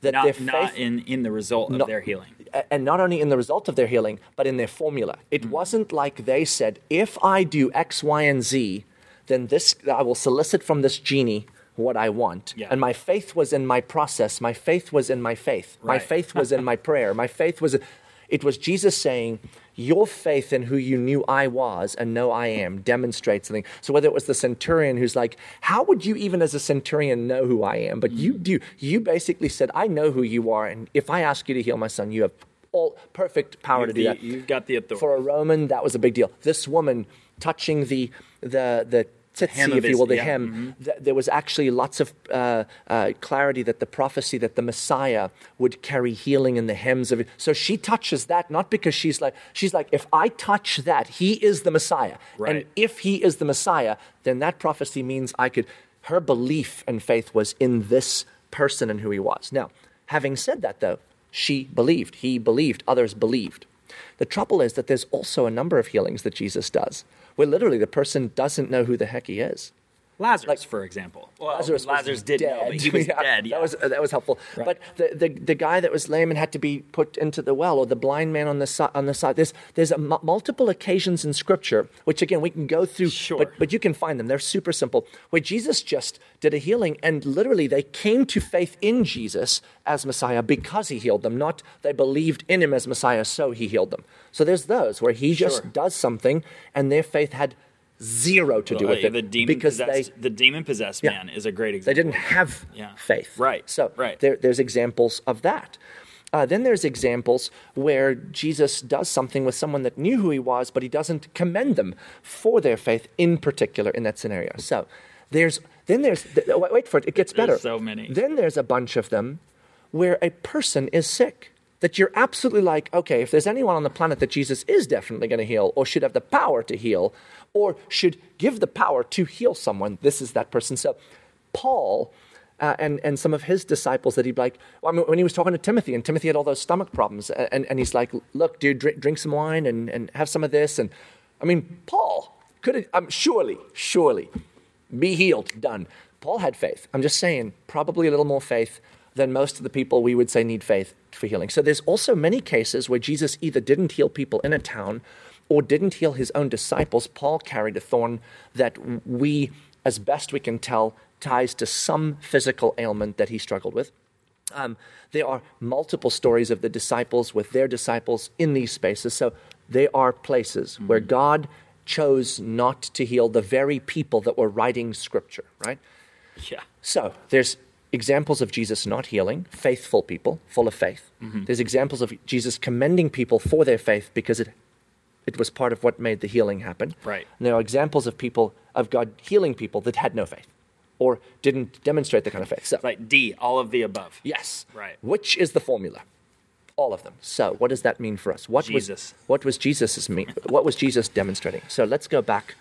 That their Not, faith, not in, in the result of their healing. and not only in the result of their healing, but in their formula. It Mm. wasn't like they said, if I do X, Y, and Z, then this I will solicit from this genie what I want. Yeah. And my faith was in my process. My faith was in my faith. My faith was in my prayer. My faith was. It was Jesus saying, Your faith in who you knew I was and know I am demonstrates something. So, whether it was the centurion who's like, How would you, even as a centurion, know who I am? But you do. You basically said, I know who you are. And if I ask you to heal my son, you have all perfect power to do The- that. you've got the authority. For a Roman, that was a big deal. This woman touching the, the, the, Of if you will, the yeah, hem, th- there was actually lots of uh, uh, clarity that the prophecy that the Messiah would carry healing in the hems of it. So she touches that not because she's like she's like if I touch that, he is the Messiah, and if he is the Messiah, then that prophecy means I could. Her belief and faith was in this person and who he was. Now, having said that, though, she believed, he believed, others believed. The trouble is that there's also a number of healings that Jesus does where literally the person doesn't know who the heck he is. Lazarus, for example. Well, Lazarus, was did dead. know, but he was Yeah, dead. Yeah. That was that was helpful. Right. But the, the the guy that was lame and had to be put into the well, or the blind man on the side on the side. There's there's a multiple occasions in Scripture, which again we can go through. Sure. But but you can find them. They're super simple. Where Jesus just did a healing, and literally they came to faith in Jesus as Messiah because he healed them. Not they believed in him as Messiah, so he healed them. So there's those where he just Sure. does something, and their faith had zero to do Well, with it the demon because they the demon possessed Yeah. man is a great example. they didn't have Yeah. faith. Right, So right. There, there's examples of that. Uh, then there's examples where Jesus does something with someone that knew who he was, but he doesn't commend them for their faith in particular in that scenario. So there's then there's th- wait wait for it. It gets better. so many. Then there's a bunch of them where a person is sick. That you're absolutely like, okay, if there's anyone on the planet that Jesus is definitely going to heal, or should have the power to heal, or should give the power to heal someone, this is that person. So, Paul uh, and, and some of his disciples that he'd like, well, I mean, when he was talking to Timothy, and Timothy had all those stomach problems, and, and he's like, look, dude, drink, drink some wine and, and have some of this. And I mean, Paul could have, um, surely, surely be healed, done. Paul had faith. I'm just saying, probably a little more faith than most of the people we would say need faith for healing. So there's also many cases where Jesus either didn't heal people in a town or didn't heal his own disciples. Paul carried a thorn that we, as best we can tell, ties to some physical ailment that he struggled with. Um, there are multiple stories of the disciples with their disciples in these spaces. So they are places mm-hmm. where God chose not to heal the very people that were writing scripture, right? Yeah. So there's examples of Jesus not healing faithful people, full of faith. Mm-hmm. There's examples of Jesus commending people for their faith because it it was part of what made the healing happen. Right. And there are examples of people of God healing people that had no faith or didn't demonstrate the kind of faith. So, right, D, all of the above. Yes. Right. Which is the formula? All of them. So, what does that mean for us? What Jesus. was what was Jesus's mean? what was Jesus demonstrating? So, let's go back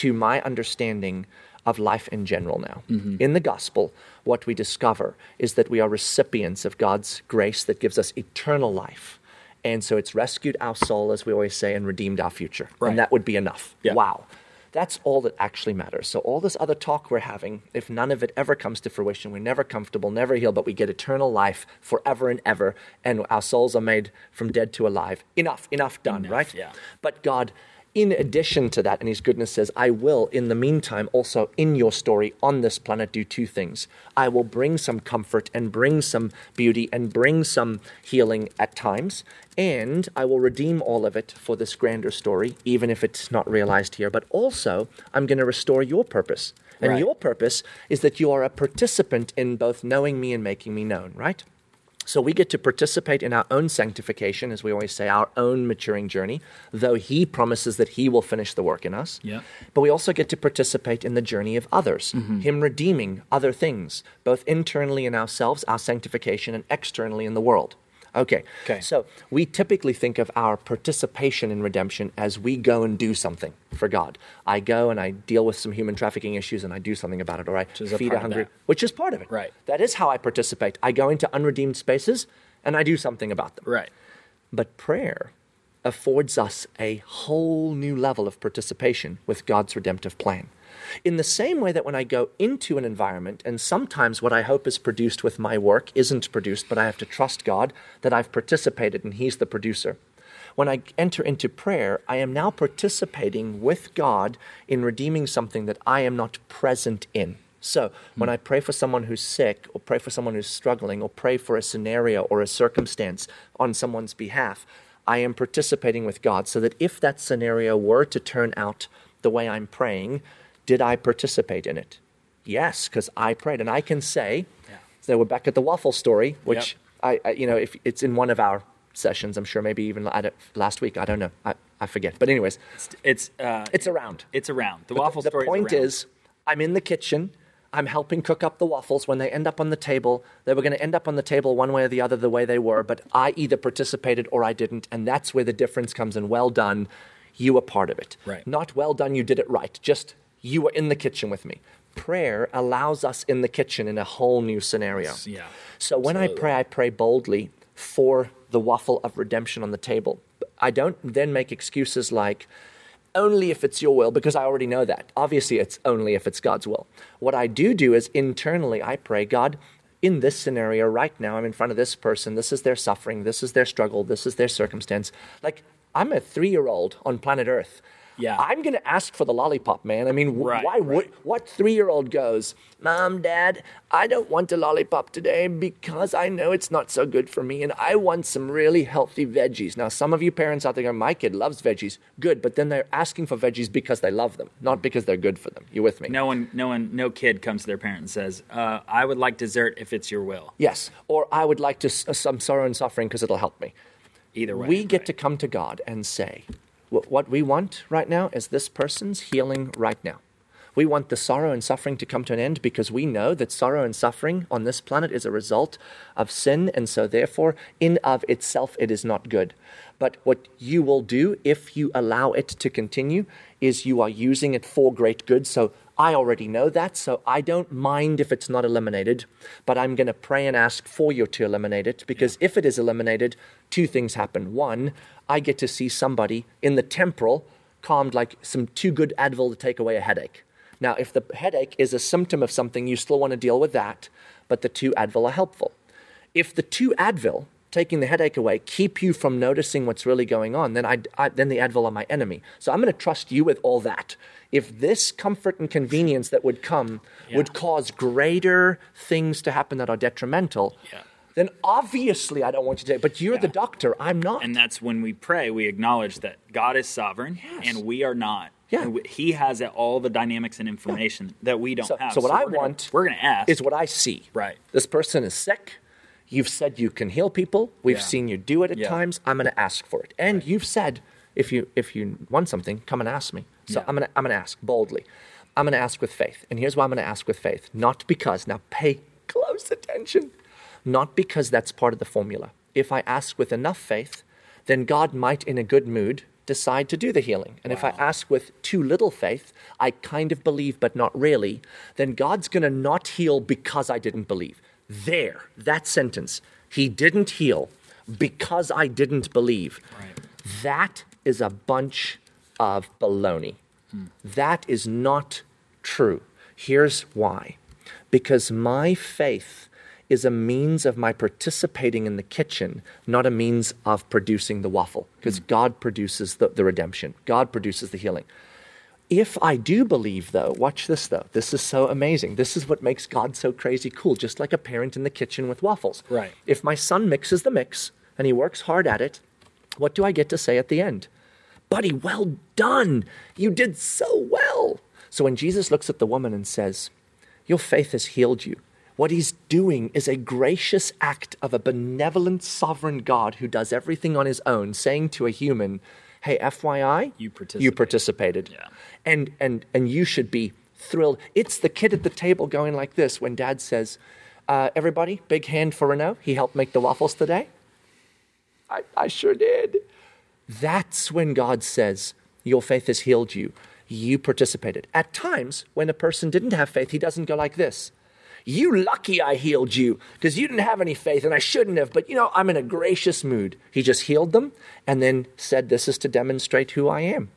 to my understanding of life in general now. Mm-hmm. In the gospel, what we discover is that we are recipients of God's grace that gives us eternal life. And so it's rescued our soul, as we always say, and redeemed our future. Right. And that would be enough. Yeah. Wow. That's all that actually matters. So, all this other talk we're having, if none of it ever comes to fruition, we're never comfortable, never healed, but we get eternal life forever and ever, and our souls are made from dead to alive. Enough, enough done, enough, right? Yeah. But God in addition to that, and his goodness says, I will, in the meantime, also in your story on this planet, do two things. I will bring some comfort and bring some beauty and bring some healing at times, and I will redeem all of it for this grander story, even if it's not realized here. But also, I'm going to restore your purpose. And right. your purpose is that you are a participant in both knowing me and making me known, right? So we get to participate in our own sanctification, as we always say, our own maturing journey, though He promises that He will finish the work in us. Yeah. But we also get to participate in the journey of others, mm-hmm. Him redeeming other things, both internally in ourselves, our sanctification, and externally in the world. Okay. Okay. So we typically think of our participation in redemption as we go and do something for God. I go and I deal with some human trafficking issues and I do something about it, or I feed a, a hungry, which is part of it. Right. That is how I participate. I go into unredeemed spaces and I do something about them. Right. But prayer affords us a whole new level of participation with God's redemptive plan. In the same way that when I go into an environment, and sometimes what I hope is produced with my work isn't produced, but I have to trust God that I've participated and He's the producer. When I enter into prayer, I am now participating with God in redeeming something that I am not present in. So, hmm. when I pray for someone who's sick, or pray for someone who's struggling, or pray for a scenario or a circumstance on someone's behalf, I am participating with God so that if that scenario were to turn out the way I'm praying, did I participate in it? Yes, because I prayed. And I can say, yeah. so we're back at the waffle story, which yep. I, I, you know, if it's in one of our sessions, I'm sure maybe even last week, I don't know. I, I forget. But anyways, it's it's, uh, it's around. It's around. The but waffle the, story. The point is, is, I'm in the kitchen. I'm helping cook up the waffles. When they end up on the table, they were going to end up on the table one way or the other, the way they were. But I either participated or I didn't, and that's where the difference comes in. Well done, you were part of it. Right. Not well done, you did it right. Just you were in the kitchen with me. Prayer allows us in the kitchen in a whole new scenario. Yeah. So when absolutely. I pray, I pray boldly for the waffle of redemption on the table. I don't then make excuses like, only if it's your will, because I already know that. Obviously, it's only if it's God's will. What I do do is internally, I pray, God, in this scenario right now, I'm in front of this person. This is their suffering. This is their struggle. This is their circumstance. Like, I'm a three year old on planet Earth yeah. I'm going to ask for the lollipop, man. I mean, right, why right. would what 3-year-old goes, "Mom, Dad, I don't want a lollipop today because I know it's not so good for me and I want some really healthy veggies." Now, some of you parents out there go, "My kid loves veggies." Good, but then they're asking for veggies because they love them, not because they're good for them. You with me? No one no one no kid comes to their parent and says, uh, "I would like dessert if it's your will." Yes, or I would like to some sorrow and suffering because it'll help me. Either way. We get right. to come to God and say, what we want right now is this person's healing right now. We want the sorrow and suffering to come to an end because we know that sorrow and suffering on this planet is a result of sin, and so therefore, in of itself, it is not good. But what you will do if you allow it to continue is you are using it for great good. So I already know that, so I don't mind if it's not eliminated, but I'm going to pray and ask for you to eliminate it because if it is eliminated, two things happen. One, I get to see somebody in the temporal calmed like some too good Advil to take away a headache. Now, if the headache is a symptom of something, you still want to deal with that, but the two Advil are helpful. If the two Advil taking the headache away, keep you from noticing what's really going on, then I, I then the Advil are my enemy. So I'm going to trust you with all that. If this comfort and convenience that would come Yeah. would cause greater things to happen that are detrimental, Yeah. then obviously I don't want you to. But you're the doctor. I'm not. And that's when we pray, we acknowledge that God is sovereign Yes. and we are not. Yeah. We- He has all the dynamics and information that we don't So- have. so what I we're gonna- want we're going to ask. is what I see. Right. This person is sick. You've said you can heal people. We've Yeah. seen you do it at Yeah. times. I'm going to ask for it. And you've said if you if you want something, come and ask me. So Yeah. I'm going to I'm going to ask boldly. I'm going to ask with faith. And here's why I'm going to ask with faith. Not because now pay close attention. Not because that's part of the formula. If I ask with enough faith, then God might in a good mood decide to do the healing. And if I ask with too little faith, I kind of believe but not really, then God's going to not heal because I didn't believe. There, that sentence, he didn't heal because I didn't believe. Right. That is a bunch of baloney. That is not true. Here's why. Because my faith is a means of my participating in the kitchen, not a means of producing the waffle. Because hmm. God produces the, the redemption, God produces the healing. If I do believe, though, watch this though. This is so amazing. This is what makes God so crazy cool, just like a parent in the kitchen with waffles. Right. If my son mixes the mix and he works hard at it, what do I get to say at the end? Buddy, well done. You did so well. So when Jesus looks at the woman and says, Your faith has healed you, what he's doing is a gracious act of a benevolent sovereign God who does everything on his own, saying to a human, Hey, FYI, You participated. You participated." Yeah. And, and, and you should be thrilled. It's the kid at the table going like this when dad says, uh, Everybody, big hand for Renault. He helped make the waffles today. I, I sure did. That's when God says, Your faith has healed you. You participated. At times, when a person didn't have faith, he doesn't go like this. You lucky I healed you because you didn't have any faith and I shouldn't have, but you know, I'm in a gracious mood. He just healed them and then said, This is to demonstrate who I am.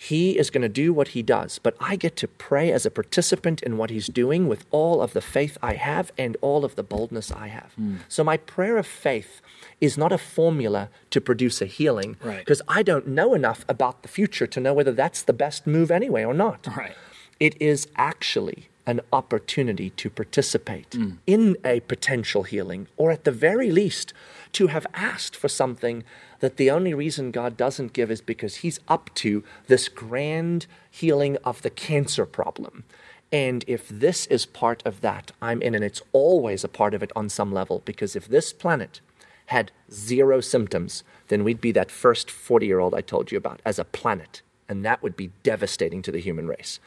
He is going to do what he does, but I get to pray as a participant in what he's doing with all of the faith I have and all of the boldness I have. Hmm. So, my prayer of faith is not a formula to produce a healing Right. because I don't know enough about the future to know whether that's the best move anyway or not. Right. It is actually an opportunity to participate mm. in a potential healing, or at the very least, to have asked for something that the only reason God doesn't give is because He's up to this grand healing of the cancer problem. And if this is part of that, I'm in, and it's always a part of it on some level, because if this planet had zero symptoms, then we'd be that first 40 year old I told you about as a planet. And that would be devastating to the human race.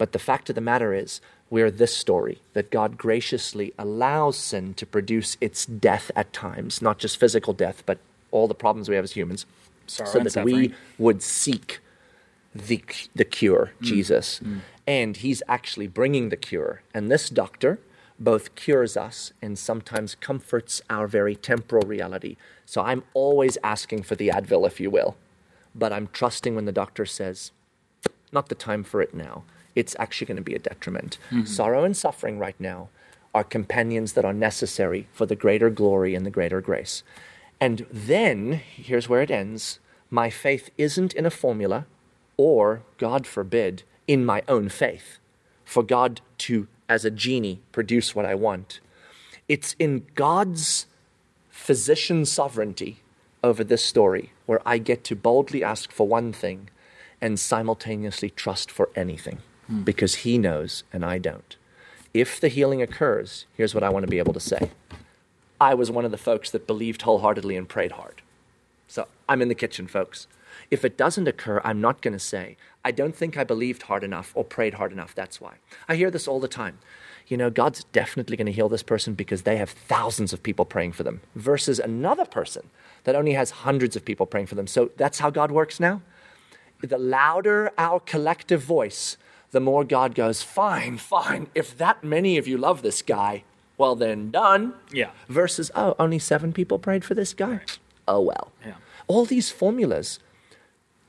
But the fact of the matter is, we're this story that God graciously allows sin to produce its death at times, not just physical death, but all the problems we have as humans, Sorrow so that we would seek the, the cure, mm. Jesus. Mm. And he's actually bringing the cure. And this doctor both cures us and sometimes comforts our very temporal reality. So I'm always asking for the Advil, if you will. But I'm trusting when the doctor says, not the time for it now. It's actually going to be a detriment. Mm-hmm. Sorrow and suffering right now are companions that are necessary for the greater glory and the greater grace. And then, here's where it ends my faith isn't in a formula or, God forbid, in my own faith for God to, as a genie, produce what I want. It's in God's physician sovereignty over this story where I get to boldly ask for one thing and simultaneously trust for anything Hmm. because He knows and I don't. If the healing occurs, here's what I want to be able to say I was one of the folks that believed wholeheartedly and prayed hard. So I'm in the kitchen, folks. If it doesn't occur, I'm not going to say, I don't think I believed hard enough or prayed hard enough. That's why. I hear this all the time. You know, God's definitely going to heal this person because they have thousands of people praying for them, versus another person that only has hundreds of people praying for them. So that's how God works now. The louder our collective voice, the more God goes, Fine, fine. If that many of you love this guy, well, then done. Yeah. Versus, Oh, only seven people prayed for this guy. Oh, well. Yeah. All these formulas,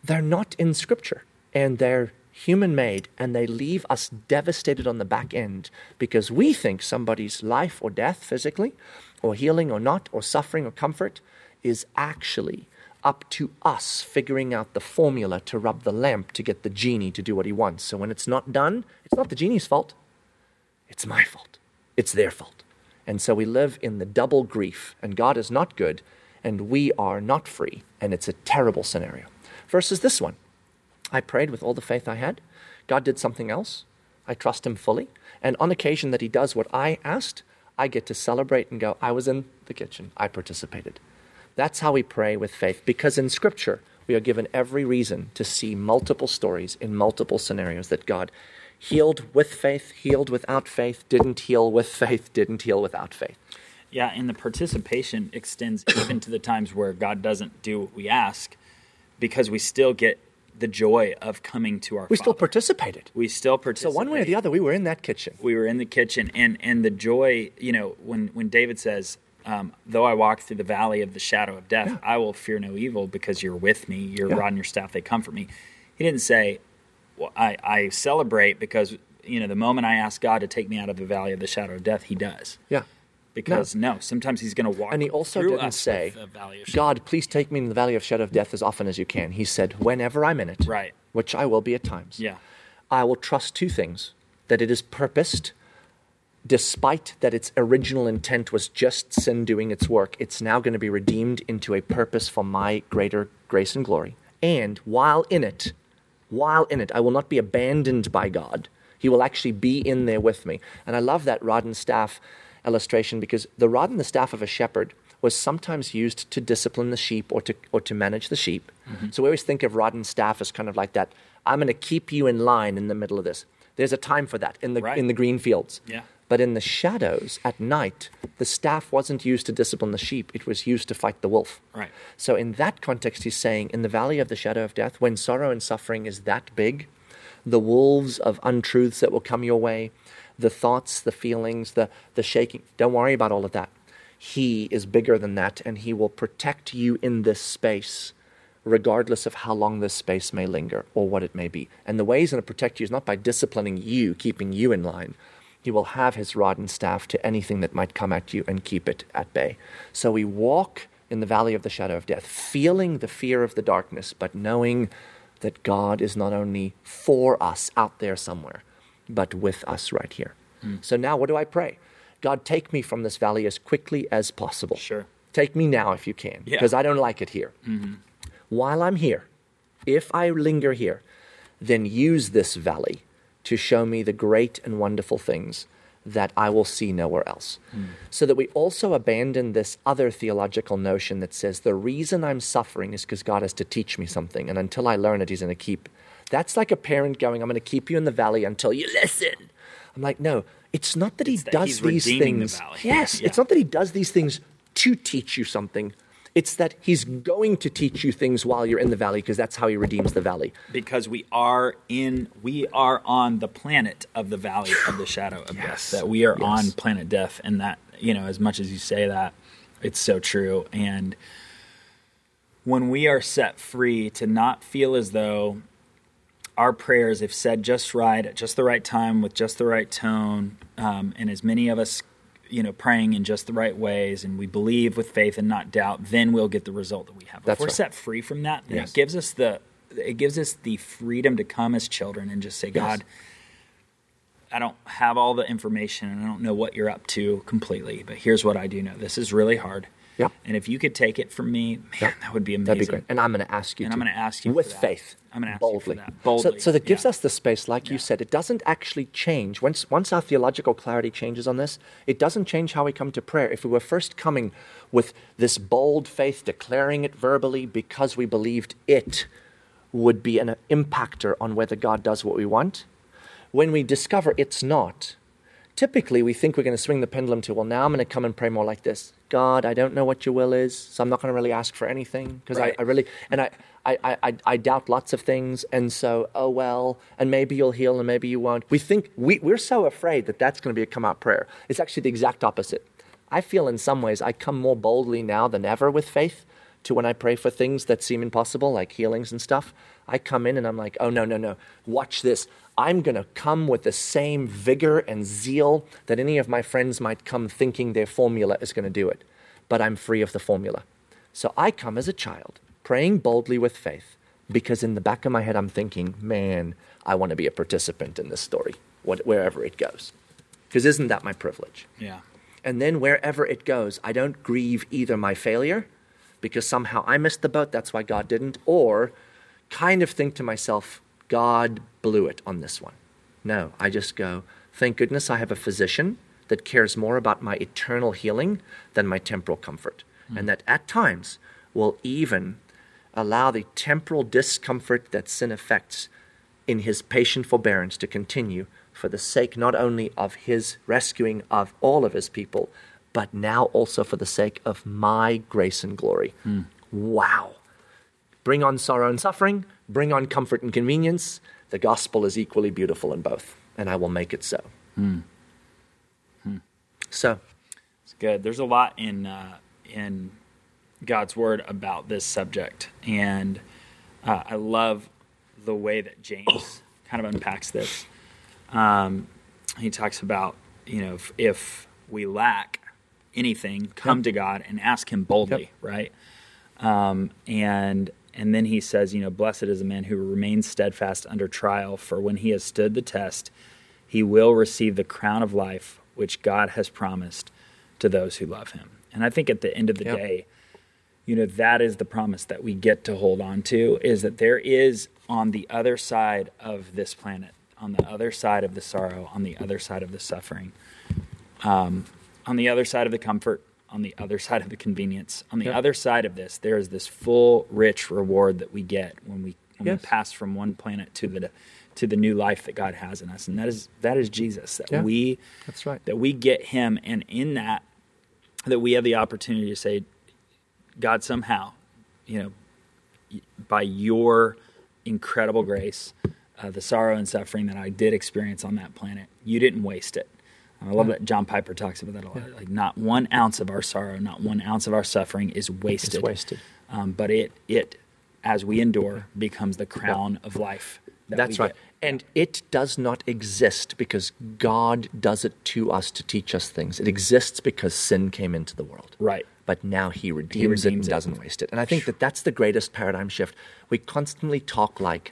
they're not in Scripture and they're human made, and they leave us devastated on the back end because we think somebody's life or death physically, or healing or not, or suffering or comfort is actually up to us figuring out the formula to rub the lamp to get the genie to do what he wants. So when it's not done, it's not the genie's fault, it's my fault. It's their fault. And so we live in the double grief, and God is not good, and we are not free, and it's a terrible scenario. Versus this one I prayed with all the faith I had. God did something else. I trust Him fully. And on occasion that He does what I asked, I get to celebrate and go, I was in the kitchen, I participated. That's how we pray with faith, because in Scripture, we are given every reason to see multiple stories in multiple scenarios that God healed with faith, healed without faith, didn't heal with faith, didn't heal without faith. Yeah, and the participation extends even to the times where God doesn't do what we ask because we still get the joy of coming to our We Father. still participated. we still participated So one way or the other, we were in that kitchen. we were in the kitchen and and the joy you know when when david says um, though i walk through the valley of the shadow of death Yeah. i will fear no evil because you're with me your Yeah. rod and your staff they comfort me he didn't say well, I, I celebrate because you know the moment i ask god to take me out of the valley of the shadow of death he does Yeah. because no, sometimes he's going to walk And he also through didn't say. God, please take me in the valley of shadow of death as often as you can. He said, whenever I'm in it, Right. which I will be at times, yeah I will trust two things that it is purposed, despite that its original intent was just sin doing its work, it's now going to be redeemed into a purpose for my greater grace and glory. And while in it, while in it, I will not be abandoned by God. He will actually be in there with me. And I love that rod and staff illustration because the rod and the staff of a shepherd was sometimes used to discipline the sheep or to, or to manage the sheep. Mm-hmm. So we always think of rod and staff as kind of like that I'm going to keep you in line in the middle of this. There's a time for that in the, Right. in the green fields. Yeah. But in the shadows at night, the staff wasn't used to discipline the sheep, it was used to fight the wolf. Right. So, in that context, he's saying, in the valley of the shadow of death, when sorrow and suffering is that big, the wolves of untruths that will come your way, the thoughts, the feelings, the, the shaking, don't worry about all of that. He is bigger than that, and he will protect you in this space, regardless of how long this space may linger or what it may be. And the way he's going to protect you is not by disciplining you, keeping you in line. He will have his rod and staff to anything that might come at you and keep it at bay. So we walk in the valley of the shadow of death, feeling the fear of the darkness, but knowing that God is not only for us out there somewhere, but with us right here. Hmm. So now what do I pray? God, take me from this valley as quickly as possible. Sure. Take me now if you can, Yeah. because I don't like it here. Mm-hmm. While I'm here, if I linger here, then use this valley to show me the great and wonderful things that I will see nowhere else. Hmm. So that we also abandon this other theological notion that says the reason I'm suffering is because God has to teach me something, and until I learn it, He's going to keep. That's like a parent going, I'm going to keep you in the valley until you listen. I'm like, no, it's not that He that does he's these redeeming the things. Yes, Yeah. it's not that He does these things to teach you something. It's that He's going to teach you things while you're in the valley because that's how He redeems the valley. because we are in we are on the planet of the valley of the shadow of Yes. death that we are Yes. on planet death and that you know as much as you say that it's so true and when we are set free to not feel as though our prayers if said just right at just the right time with just the right tone um, and as many of us you know praying in just the right ways and we believe with faith and not doubt then we'll get the result that we have That's if we're right. set free from that Yes. it gives us the it gives us the freedom to come as children and just say god i don't have all the information and i don't know what you're up to completely but here's what i do know this is really hard Yep. and if you could take it from me man Yep. that would be amazing That'd be great. And I'm going to ask you And to. I'm gonna ask you with faith. I'm gonna ask you for boldly. that. Boldly, So, so that gives yeah. us the space, like you said. It doesn't actually change once once our theological clarity changes on this. It doesn't change how we come to prayer. If we were first coming with this bold faith, declaring it verbally because we believed it would be an impactor on whether God does what we want. When we discover it's not, typically we think we're going to swing the pendulum to, well, now I'm going to come and pray more like this. God, I don't know what your will is, so I'm not going to really ask for anything because Right. I, I really, and I, I, I, I- doubt lots of things. And so, oh, well, and maybe you'll heal and maybe you won't. We think, we, we're so afraid that that's going to be a come out prayer. It's actually the exact opposite. I feel in some ways I come more boldly now than ever with faith to when I pray for things that seem impossible, like healings and stuff. I come in and I'm like, oh, no, no, no. Watch this. I'm going to come with the same vigor and zeal that any of my friends might come thinking their formula is going to do it. But I'm free of the formula. So I come as a child, praying boldly with faith, because in the back of my head, I'm thinking, man, I want to be a participant in this story, wherever it goes. Because isn't that my privilege? Yeah. And then wherever it goes, I don't grieve either my failure because somehow I missed the boat, that's why God didn't, or kind of think to myself, God blew it on this one. No, I just go, thank goodness I have a physician that cares more about my eternal healing than my temporal comfort. Mm. And that at times will even allow the temporal discomfort that sin affects in his patient forbearance to continue for the sake not only of his rescuing of all of his people, but now also for the sake of my grace and glory. Mm. Wow. Bring on sorrow and suffering, bring on comfort and convenience. The gospel is equally beautiful in both, and I will make it so. Mm. So, it's good. There's a lot in uh, in God's word about this subject, and uh, I love the way that James kind of unpacks this. Um, he talks about you know if, if we lack anything, come yep. to God and ask Him boldly, yep. right? Um, and and then he says, you know, blessed is a man who remains steadfast under trial, for when he has stood the test, he will receive the crown of life which God has promised to those who love Him. And I think at the end of the yep. day, you know, that is the promise that we get to hold on to is that there is on the other side of this planet, on the other side of the sorrow, on the other side of the suffering, um, on the other side of the comfort, on the other side of the convenience, on the yep. other side of this, there is this full, rich reward that we get when we when yes. we pass from one planet to the to the new life that God has in us, and that is that is Jesus. That yeah, we that's right. That we get Him, and in that, that we have the opportunity to say, God, somehow, you know, by Your incredible grace, uh, the sorrow and suffering that I did experience on that planet, You didn't waste it. I love that John Piper talks about that a lot. Yeah. Like not one ounce of our sorrow, not one ounce of our suffering is wasted. It's wasted. Um, but it it as we endure becomes the crown of life. That That's right. And it does not exist because God does it to us to teach us things. It exists because sin came into the world. Right. But now He redeems, he redeems it and it. doesn't waste it. And I think that that's the greatest paradigm shift. We constantly talk like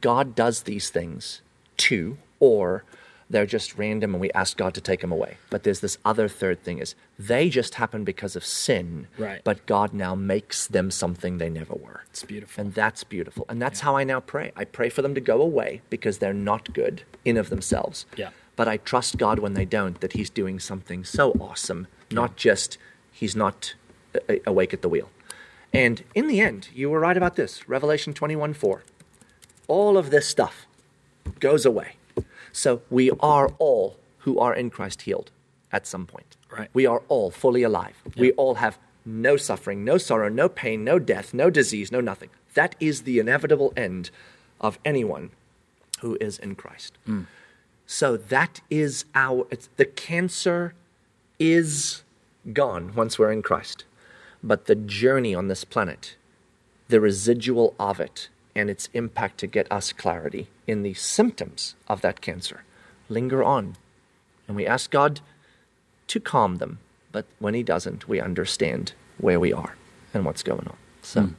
God does these things to, or they're just random and we ask God to take them away. But there's this other third thing is they just happen because of sin. Right. But God now makes them something they never were. It's beautiful. And that's beautiful. And that's yeah. how I now pray. I pray for them to go away because they're not good in of themselves. Yeah. But I trust God when they don't that He's doing something so awesome, not just He's not awake at the wheel. And in the end, you were right about this. Revelation 21 4. All of this stuff goes away so we are all who are in Christ healed at some point. Right. We are all fully alive. Yep. We all have no suffering, no sorrow, no pain, no death, no disease, no nothing. That is the inevitable end of anyone who is in Christ. Mm. So that is our the cancer is gone once we're in Christ. But the journey on this planet, the residual of it and its impact to get us clarity in the symptoms of that cancer linger on. And we ask God to calm them. But when He doesn't, we understand where we are and what's going on. So mm.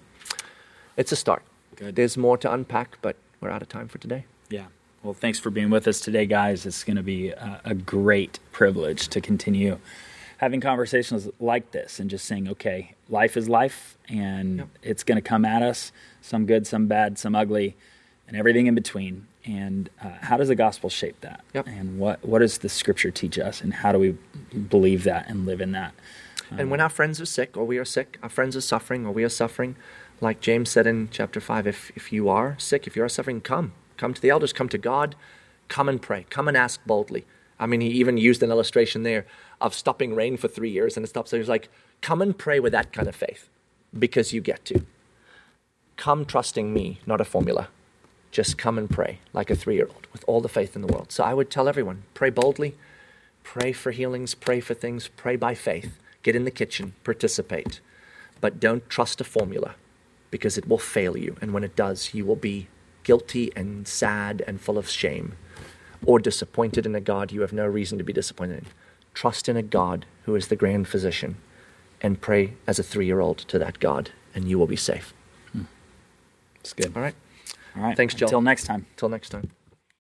it's a start. Good. There's more to unpack, but we're out of time for today. Yeah. Well, thanks for being with us today, guys. It's going to be a, a great privilege to continue having conversations like this and just saying, okay, life is life and yep. it's going to come at us, some good, some bad, some ugly, and everything in between. And uh, how does the gospel shape that? Yep. And what, what does the scripture teach us? And how do we believe that and live in that? Um, and when our friends are sick or we are sick, our friends are suffering or we are suffering, like James said in chapter 5, if, if you are sick, if you are suffering, come. Come to the elders, come to God, come and pray, come and ask boldly. I mean, he even used an illustration there of stopping rain for three years and it stops. So he's like, come and pray with that kind of faith because you get to. Come trusting me, not a formula. Just come and pray like a three year old with all the faith in the world. So I would tell everyone pray boldly, pray for healings, pray for things, pray by faith. Get in the kitchen, participate. But don't trust a formula because it will fail you. And when it does, you will be guilty and sad and full of shame or disappointed in a God you have no reason to be disappointed in. Trust in a God who is the grand physician and pray as a three year old to that God, and you will be safe. Hmm. It's good. All right. All right. Thanks, Joel. Until next time. Till next time.